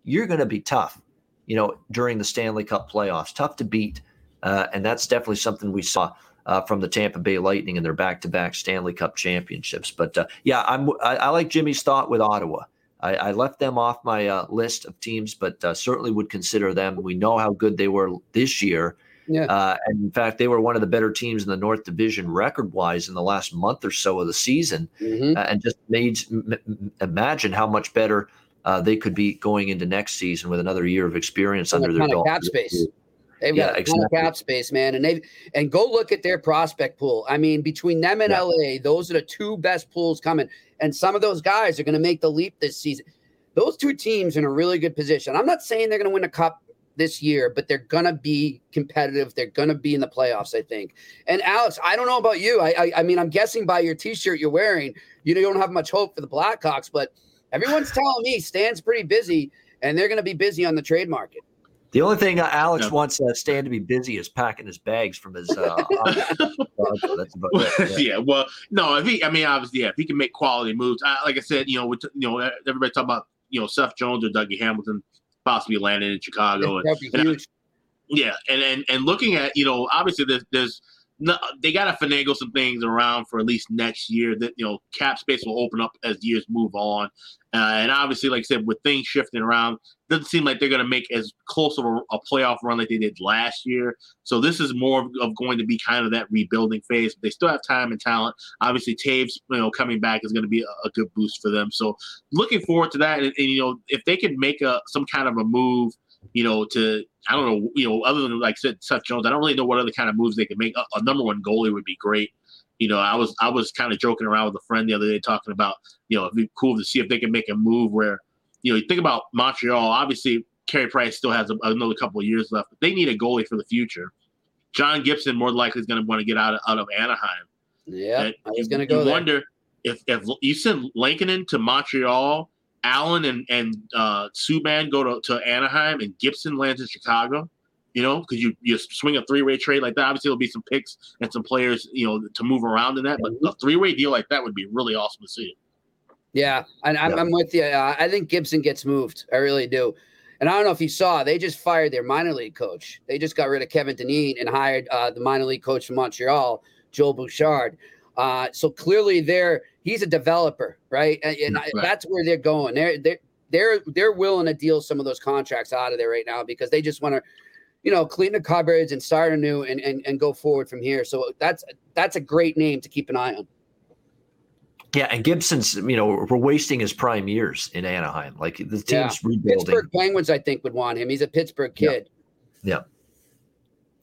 you're going to be tough, you know, during the Stanley Cup playoffs, tough to beat. Uh, and that's definitely something we saw uh, from the Tampa Bay Lightning in their back-to-back Stanley Cup championships. But uh, yeah, I'm I, I like Jimmy's thought with Ottawa. I, I left them off my uh, list of teams, but uh, certainly would consider them. We know how good they were this year. Yeah. Uh, and in fact, they were one of the better teams in the North Division record wise in the last month or so of the season. Mhm. Uh, and just made m- m- imagine how much better uh, they could be going into next season with another year of experience And under their belt. cap space. They've Yeah, got a ton exactly. of cap space, man, and they and go look at their prospect pool. I mean, between them and Yeah. LA, those are the two best pools coming. And some of those guys are going to make the leap this season. Those two teams are in a really good position. I'm not saying they're going to win a cup this year, but they're going to be competitive. They're going to be in the playoffs, I think. And Alex, I don't know about you. I, I, I mean, I'm guessing by your T-shirt you're wearing, you don't have much hope for the Blackhawks, but everyone's telling me Stan's pretty busy, and they're going to be busy on the trade market. The only thing uh, Alex Yeah. wants uh, Stan to be busy is packing his bags from his. Uh, office. That's about it. yeah. well, no, if he, I mean, obviously, yeah, if he can make quality moves, I, like I said, you know, with, you know, everybody talk about, you know, Seth Jones or Dougie Hamilton possibly landing in Chicago, and, and I- yeah, and and and looking at, you know, obviously there's there's no, they got to finagle some things around for at least next year. That you know, cap space will open up as years move on, uh, and obviously, like I said, with things shifting around, doesn't seem like they're going to make as close of a, a, playoff run like they did last year. So this is more of going to be kind of that rebuilding phase. They still have time and talent. Obviously, Toews, you know, coming back is going to be a, a, good boost for them. So looking forward to that. And, and you know, if they can make a some kind of a move you know, to I don't know, you know, other than like I said Seth Jones, I don't really know what other kind of moves they can make. A, a number one goalie would be great. You know, I was I was kind of joking around with a friend the other day talking about, you know, it'd be cool to see if they can make a move where, you know, you think about Montreal. Obviously, Carey Price still has a, another couple of years left, but they need a goalie for the future. John Gibson more likely is going to want to get out of, out of Anaheim. Yeah, I was going to go. You wonder if if you send Lankinen to Montreal Allen and and uh, Subban go to, to Anaheim and Gibson lands in Chicago, you know, because you you swing a three way trade like that. Obviously, there'll be some picks and some players, you know, to move around in that. But a three way deal like that would be really awesome to see. Yeah, and I'm, yeah. I'm with you. Uh, I think Gibson gets moved. I really do. And I don't know if you saw, they just fired their minor league coach. They just got rid of Kevin Dineen and hired uh, the minor league coach from Montreal, Joel Bouchard. Uh, so clearly, they're he's a developer, right? And, and right. that's where they're going. They're they're they're they're willing to deal some of those contracts out of there right now because they just want to, you know, clean the cupboards and start anew and, and and go forward from here. So that's that's a great name to keep an eye on. Yeah, and Gibson's, you know, we're wasting his prime years in Anaheim. Like the team's yeah. rebuilding. Pittsburgh Penguins, I think, would want him. He's a Pittsburgh kid. Yeah. yeah.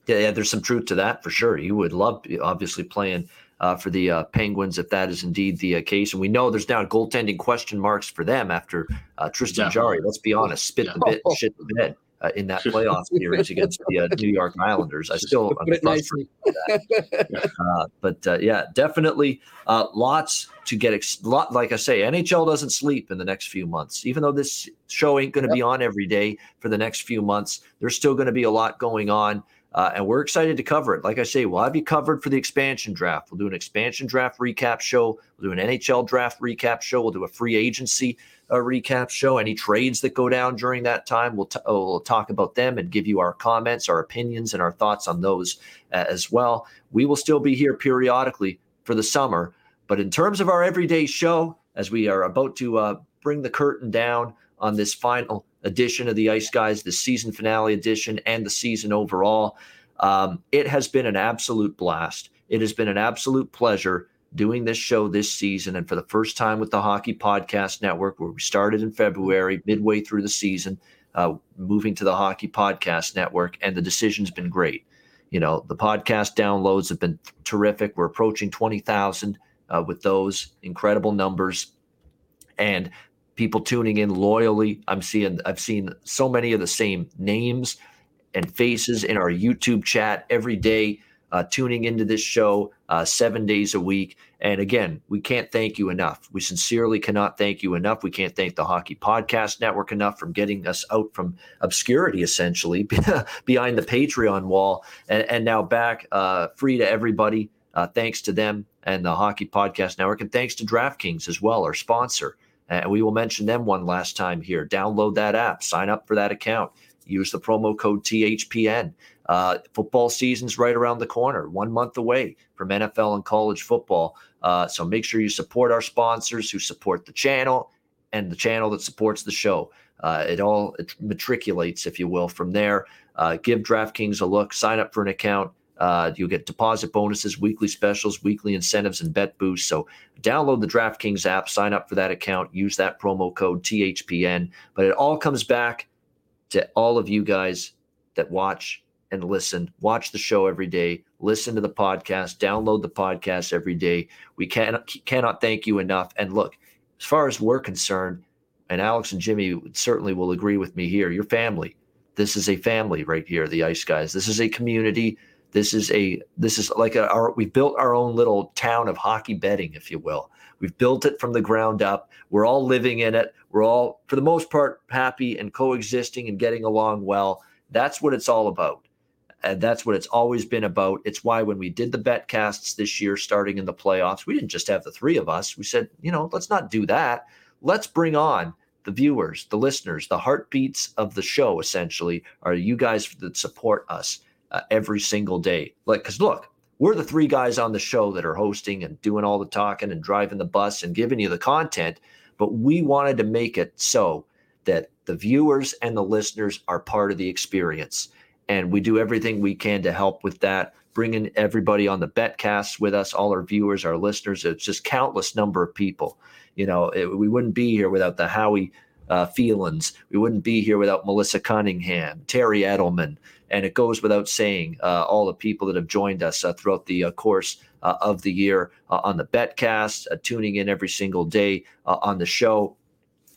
Yeah, there's some truth to that for sure. You would love, obviously, playing uh, for the uh, Penguins if that is indeed the uh, case. And we know there's now goaltending question marks for them after uh, Tristan Jarry. Let's be honest, spit yeah. the bit, shit the bed. Uh, in that playoff series against the uh, New York Islanders, I still I'm frustrated that. but yeah, definitely lots to get. Ex- lot like I say, NHL doesn't sleep in the next few months. Even though this show ain't going to yep. be on every day for the next few months, there's still going to be a lot going on. Uh, and we're excited to cover it. Like I say, we'll have you covered for the expansion draft. We'll do an expansion draft recap show. We'll do an NHL draft recap show. We'll do a free agency uh, recap show. Any trades that go down during that time, we'll, t- we'll talk about them and give you our comments, our opinions, and our thoughts on those uh, as well. We will still be here periodically for the summer. But in terms of our everyday show, as we are about to uh, bring the curtain down on this final edition of the Ice Guys, the season finale edition, and the season overall. Um, it has been an absolute blast. It has been an absolute pleasure doing this show this season. And for the first time with the Hockey Podcast Network, where we started in February, midway through the season, uh, moving to the Hockey Podcast Network, and the decision's been great. You know, the podcast downloads have been terrific. We're approaching 20,000 uh, with those incredible numbers. And people tuning in loyally. I'm seeing I've seen so many of the same names and faces in our YouTube chat every day, uh, tuning into this show uh, seven days a week. And again, we can't thank you enough. We sincerely cannot thank you enough. We can't thank the Hockey Podcast Network enough from getting us out from obscurity, essentially, behind the Patreon wall, and, and now back uh, free to everybody. Uh, thanks to them and the Hockey Podcast Network, and thanks to DraftKings as well, our sponsor. And we will mention them one last time here. Download that app, sign up for that account, use the promo code THPN. Uh, football season's right around the corner, one month away from NFL and college football. Uh, so make sure you support our sponsors who support the channel and the channel that supports the show. Uh, it all it matriculates, if you will, from there. Uh, give DraftKings a look, sign up for an account, uh, you'll get deposit bonuses, weekly specials, weekly incentives, and bet boosts. So download the DraftKings app, sign up for that account, use that promo code THPN. But it all comes back to all of you guys that watch and listen, watch the show every day, listen to the podcast, download the podcast every day. We cannot cannot thank you enough. And look, as far as we're concerned, and Alex and Jimmy certainly will agree with me here. Your family. This is a family right here, the Ice Guys. This is a community this is a this is like a, our we've built our own little town of hockey betting, if you will. We've built it from the ground up. We're all living in it. We're all, for the most part, happy and coexisting and getting along well. That's what it's all about. And that's what it's always been about. It's why when we did the bet casts this year, starting in the playoffs, we didn't just have the three of us. We said, you know, let's not do that. Let's bring on the viewers, the listeners, the heartbeats of the show, essentially, are you guys that support us uh, every single day. Like, because look, we're the three guys on the show that are hosting and doing all the talking and driving the bus and giving you the content. But we wanted to make it so that the viewers and the listeners are part of the experience. And we do everything we can to help with that, bringing everybody on the betcast with us, all our viewers, our listeners. It's just countless number of people. You know, it, we wouldn't be here without the Howie uh, Phelans. We wouldn't be here without Melissa Cunningham, Terry Edelman, and it goes without saying uh, all the people that have joined us uh, throughout the uh, course of the year on the Betcast, tuning in every single day on the show.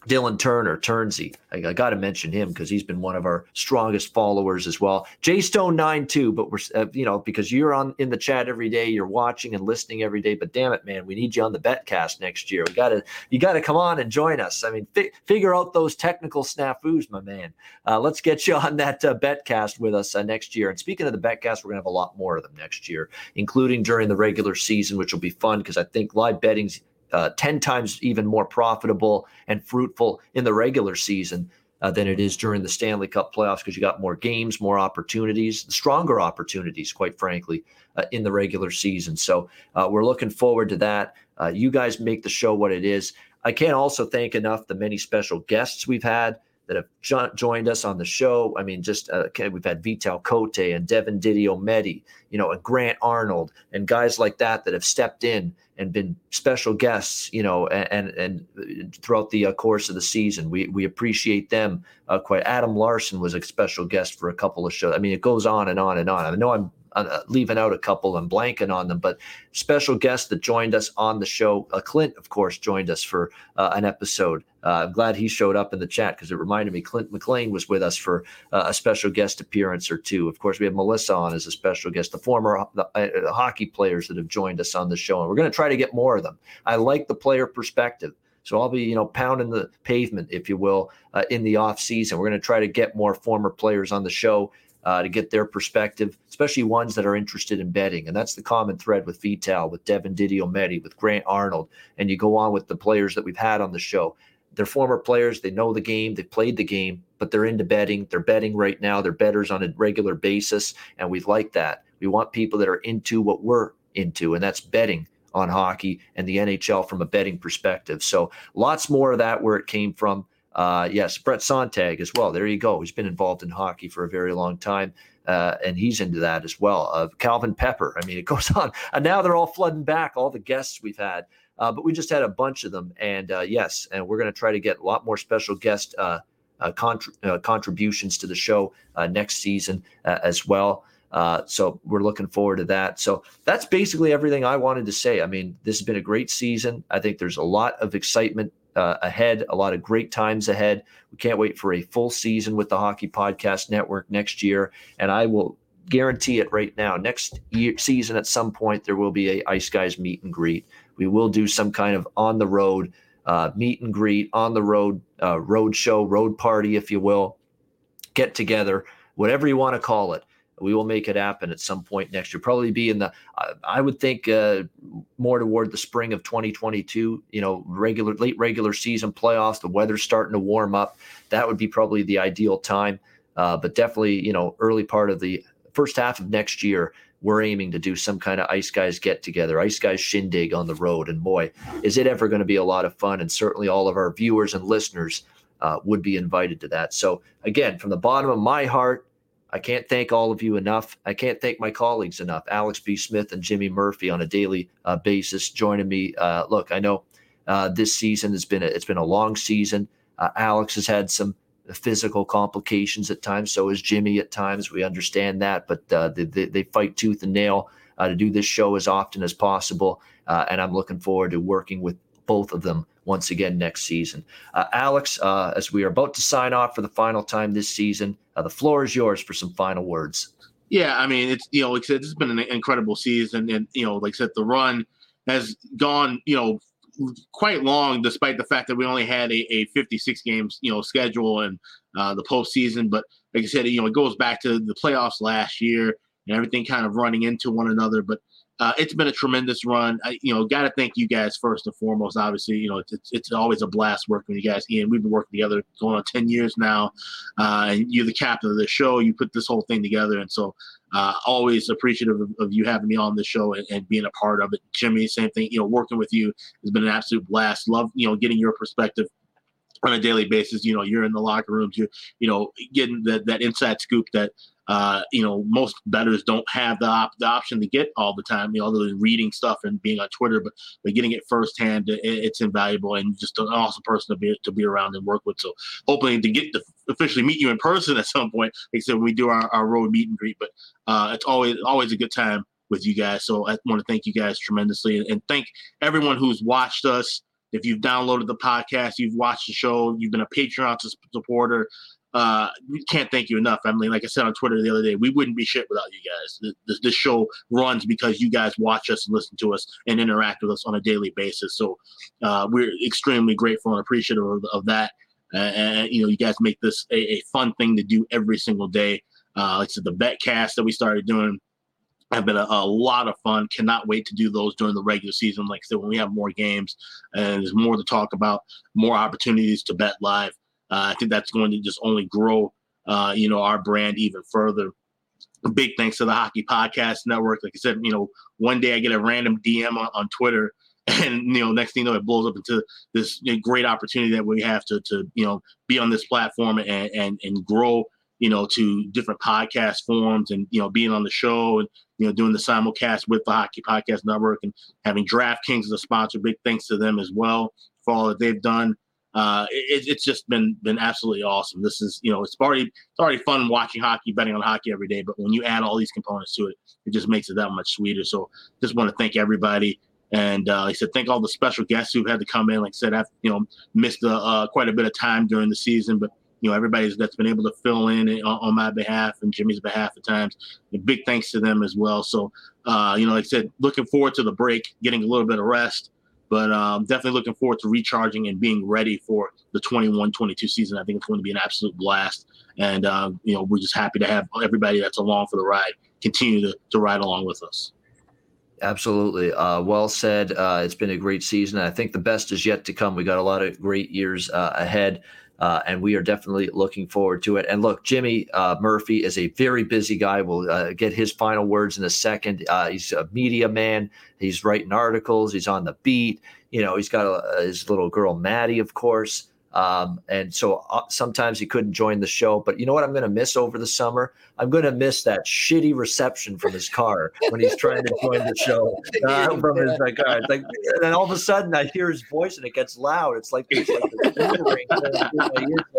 Dylan Turner, Turnsy. I, I got to mention him because he's been one of our strongest followers as well. J Stone nine two, but we're uh, you know because you're on in the chat every day, you're watching and listening every day. But damn it, man, we need you on the betcast next year. We got to you got to come on and join us. I mean, fi- figure out those technical snafus, my man. Uh, let's get you on that uh, betcast with us uh, next year. And speaking of the betcast, we're gonna have a lot more of them next year, including during the regular season, which will be fun because I think live betting's uh, 10 times even more profitable and fruitful in the regular season uh, than it is during the Stanley Cup playoffs because you got more games, more opportunities, stronger opportunities, quite frankly, uh, in the regular season. So uh, we're looking forward to that. Uh, you guys make the show what it is. I can't also thank enough the many special guests we've had that have jo- joined us on the show. I mean, just uh, we've had Vital Cote and Devin Didiometti, you know, and Grant Arnold and guys like that that have stepped in and been special guests, you know, and and, and throughout the uh, course of the season, we we appreciate them uh, quite. Adam Larson was a special guest for a couple of shows. I mean, it goes on and on and on. I know I'm uh, leaving out a couple and blanking on them, but special guests that joined us on the show. Uh, Clint, of course, joined us for uh, an episode. Uh, I'm glad he showed up in the chat because it reminded me Clint McLean was with us for uh, a special guest appearance or two. Of course, we have Melissa on as a special guest, the former uh, hockey players that have joined us on the show, and we're going to try to get more of them. I like the player perspective. So I'll be, you know, pounding the pavement, if you will, uh, in the off season. We're going to try to get more former players on the show uh, to get their perspective, especially ones that are interested in betting. And that's the common thread with Vital, with Devin Didiometti, with Grant Arnold. And you go on with the players that we've had on the show. They're former players. They know the game. They played the game, but they're into betting. They're betting right now. They're betters on a regular basis. And we like that. We want people that are into what we're into, and that's betting on hockey and the NHL from a betting perspective. So lots more of that where it came from. Uh, yes, Brett Sontag as well. There you go. He's been involved in hockey for a very long time. Uh, and he's into that as well. Uh, Calvin Pepper. I mean, it goes on. And now they're all flooding back, all the guests we've had. Uh, but we just had a bunch of them. And uh, yes, and we're going to try to get a lot more special guest uh, uh, contr- contributions to the show next season as well. so we're looking forward to that. So that's basically everything I wanted to say. I mean, this has been a great season. I think there's a lot of excitement uh, ahead, a lot of great times ahead. We can't wait for a full season with the Hockey Podcast Network next year. And I will guarantee it right now. Next year, season, at some point, there will be a Ice Guys meet and greet. We will do some kind of on the road uh, meet and greet, on the road uh, road show, road party, if you will, get together, whatever you want to call it we will make it happen at some point next year. Probably be in the, I would think, uh, more toward the spring of 2022. You know, regular late regular season playoffs. The weather's starting to warm up. That would be probably the ideal time. Uh, but definitely, you know, early part of the first half of next year, we're aiming to do some kind of ice guys get together, ice guys shindig on the road. And boy, is it ever going to be a lot of fun! And certainly, all of our viewers and listeners. Uh, would be invited to that. So, again, from the bottom of my heart, I can't thank all of you enough. I can't thank my colleagues enough. Alex B. Smith and Jimmy Murphy on a daily uh, basis joining me. Uh, look, I know uh, this season has been a, it's been a long season. Uh, Alex has had some physical complications at times. So has Jimmy at times. We understand that, but uh, they, they, they, fight tooth and nail uh, to do this show as often as possible. and I'm looking forward to working with both of them once again next season. Uh, Alex, uh, as we are about to sign off for the final time this season, uh, the floor is yours for some final words. Yeah, I mean, it's you know, like I said, has been an incredible season, and you know, like I said, the run has gone, you know, quite long, despite the fact that we only had a, a 56 games, you know, schedule and uh, the postseason. But like I said, you know, it goes back to the playoffs last year and everything kind of running into one another. But uh, it's been a tremendous run. I, you know, got to thank you guys first and foremost. Obviously, you know, it's, it's, always a blast working with you guys. Ian, we've been working together going on ten years now, uh, and you're the captain of the show. You put this whole thing together, and so uh, always appreciative of, of, you having me on the show and, and, being a part of it. Jimmy, same thing. You know, working with you has been an absolute blast. Love, you know, getting your perspective on a daily basis. You know, you're in the locker rooms, you you know, getting that that inside scoop that uh, you know, most bettors don't have the, op- the option to get all the time, you know, other than reading stuff and being on Twitter, but, but getting it firsthand, it, it's invaluable and just an awesome person to be, to be around and work with. So hoping to get to officially meet you in person at some point, like I said, when we do our, our road meet and greet, but uh, it's always, always a good time with you guys. So I want to thank you guys tremendously and, and thank everyone who's watched us. If you've downloaded the podcast, you've watched the show, you've been a Patreon supporter, uh, we can't thank you enough. Emily. like I said on Twitter the other day, we wouldn't be shit without you guys. This, this show runs because you guys watch us and listen to us and interact with us on a daily basis. So uh, we're extremely grateful and appreciative of, of that. And you know, you guys make this a, a fun thing to do every single day. Uh, like I said, the bet cast that we started doing have been a, a, lot of fun. Cannot wait to do those during the regular season. Like I said, when we have more games and there's more to talk about, more opportunities to bet live. Uh, I think that's going to just only grow, uh, you know, our brand even further. Big thanks to the Hockey Podcast Network. Like I said, you know, one day I get a random DM on, on Twitter, and you know, next thing you know, it blows up into this great opportunity that we have to to you know be on this platform and and and grow you know, to different podcast forms and, you know, being on the show and, you know, doing the simulcast with the Hockey Podcast Network and having DraftKings as a sponsor. Big thanks to them as well for all that they've done uh, it, it's just been been absolutely awesome. This is you know it's already it's already fun watching hockey, betting on hockey every day. But when you add all these components to it, it just makes it that much sweeter. So just want to thank everybody. And uh, like I said, thank all the special guests who've had to come in. Like I said, I've you know missed uh, uh, quite a bit of time during the season, but you know everybody's that's been able to fill in on, on my behalf and Jimmy's behalf at times. And big thanks to them as well. So uh, you know, like I said, looking forward to the break, getting a little bit of rest, but um, definitely looking forward to recharging and being ready for the 21-22 season. I think it's going to be an absolute blast, and um, you know we're just happy to have everybody that's along for the ride continue to, to ride along with us. Absolutely. Uh, well said. Uh, it's been a great season. I think the best is yet to come. We got a lot of great years uh, ahead. Uh, and we are definitely looking forward to it. And look, Jimmy uh, Murphy is a very busy guy. We'll uh, get his final words in a second. Uh, he's a media man. He's writing articles. He's on the beat. You know, he's got a, his little girl Maddie, of course. Um, and so uh, sometimes he couldn't join the show. But you know what I'm going to miss over the summer? I'm going to miss that shitty reception from his car when he's trying to join the show. Uh, from his like, like, and then all of a sudden I hear his voice and it gets loud. It's like, it's like, like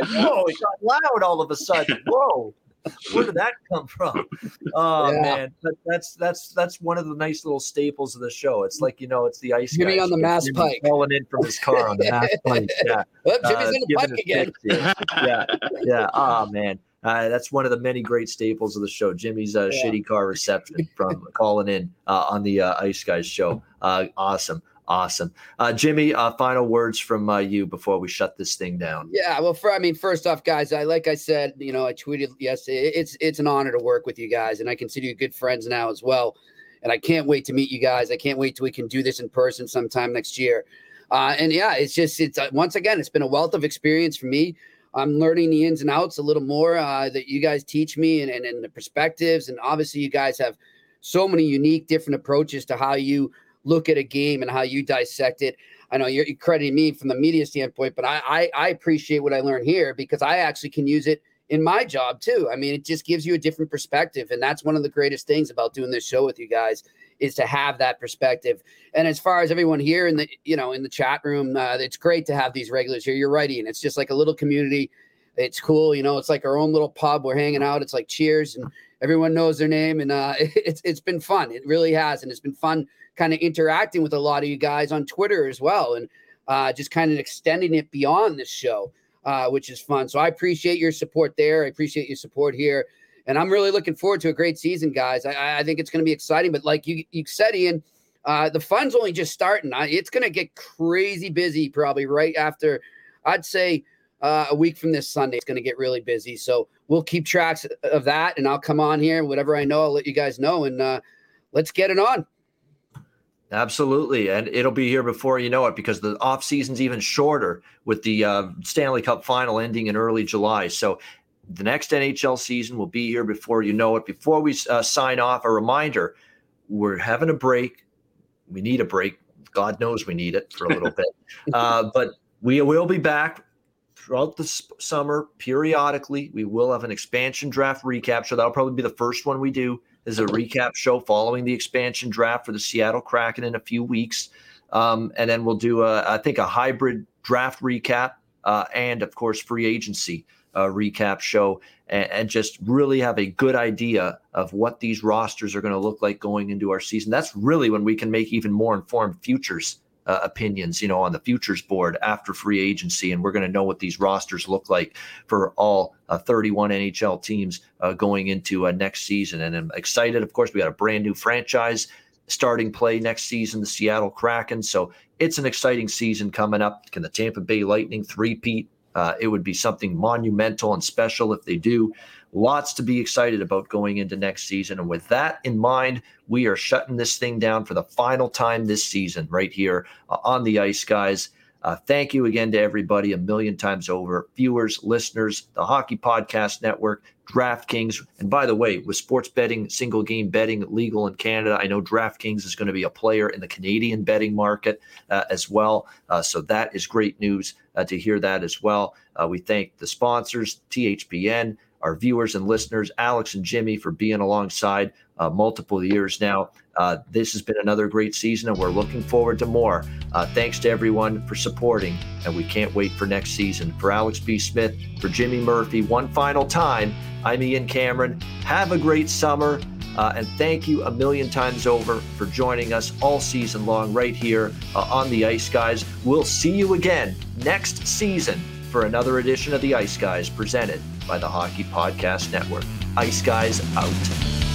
whoa, it got loud all of a sudden. Whoa where did that come from? Oh yeah. man, that, that's that's that's one of the nice little staples of the show. It's like you know, it's the ice. Jimmy on the Mass Pike, falling in from his car on the Mass Pike. Yeah, oh, Jimmy's uh, in the pike again. yeah, yeah, yeah. Oh man. Uh, that's one of the many great staples of the show. Jimmy's uh, yeah. shitty car reception from calling in uh, on the uh, Ice Guys show. Uh, awesome. Awesome, uh, Jimmy. Uh, final words from uh, you before we shut this thing down. Yeah, well, for I mean, first off, guys, I like I said, you know, I tweeted yesterday. It's it's an honor to work with you guys, and I consider you good friends now as well. And I can't wait to meet you guys. I can't wait till we can do this in person sometime next year. Uh, and yeah, it's just it's uh, once again, it's been a wealth of experience for me. I'm learning the ins and outs a little more uh, that you guys teach me, and, and and the perspectives, and obviously, you guys have so many unique, different approaches to how you look at a game and how you dissect it. I know you're crediting me from the media standpoint, but I, I, I appreciate what I learned here because I actually can use it in my job too. I mean, it just gives you a different perspective, and that's one of the greatest things about doing this show with you guys is to have that perspective. And as far as everyone here in the you know in the chat room, uh, it's great to have these regulars here. You're right, Ian. It's just like a little community. It's cool, you know. It's like our own little pub. We're hanging out. It's like cheers, and everyone knows their name, and uh, it's it's been fun. It really has, and it's been fun kind of interacting with a lot of you guys on Twitter as well, and uh, just kind of extending it beyond this show, uh, which is fun. So I appreciate your support there. I appreciate your support here, and I'm really looking forward to a great season, guys. I, I think it's going to be exciting. But like you you said, Ian. Uh, the fun's only just starting. It's going to get crazy busy probably right after, I'd say, uh, a week from this Sunday. It's going to get really busy. So we'll keep tracks of that, and I'll come on here. Whatever I know, I'll let you guys know, and uh, let's get it on. Absolutely, and it'll be here before you know it because the off season's even shorter with the uh, Stanley Cup final ending in early July. So the next NHL season will be here before you know it. Before we uh, sign off, a reminder we're having a break. We need a break. God knows we need it for a little bit. Uh, but we will be back throughout the summer periodically. We will have an expansion draft recap. So that'll probably be the first one we do is a recap show following the expansion draft for the Seattle Kraken in a few weeks. Um, and then we'll do, a, I think, a hybrid draft recap uh, and, of course, free agency uh, recap show and, and, just really have a good idea of what these rosters are going to look like going into our season. That's really when we can make even more informed futures uh, opinions, you know, on the futures board after free agency, and we're going to know what these rosters look like for all uh, 31 NHL teams uh, going into uh, next season. And I'm excited. Of course, we got a brand new franchise starting play next season, the Seattle Kraken. So it's an exciting season coming up. Can the Tampa Bay Lightning three-peat? Uh, it would be something monumental and special if they do. Lots to be excited about going into next season. And with that in mind, we are shutting this thing down for the final time this season, right here uh, on the Ice Guys. Uh, thank you again to everybody a million times over viewers, listeners, the Hockey Podcast Network, DraftKings. And by the way, with sports betting, single game betting legal in Canada, I know DraftKings is going to be a player in the Canadian betting market uh, as well. Uh, so that is great news uh, to hear that as well. Uh, we thank the sponsors, THPN, our viewers and listeners, Alex and Jimmy, for being alongside uh, multiple years now. Uh, this has been another great season, and we're looking forward to more. Uh, thanks to everyone for supporting, and we can't wait for next season. For Alex B. Smith, for Jimmy Murphy, one final time, I'm Ian Cameron. Have a great summer, uh, and thank you a million times over for joining us all season long right here uh, on the Ice Guys. We'll see you again next season for another edition of the Ice Guys presented by the Hockey Podcast Network. Ice Guys out.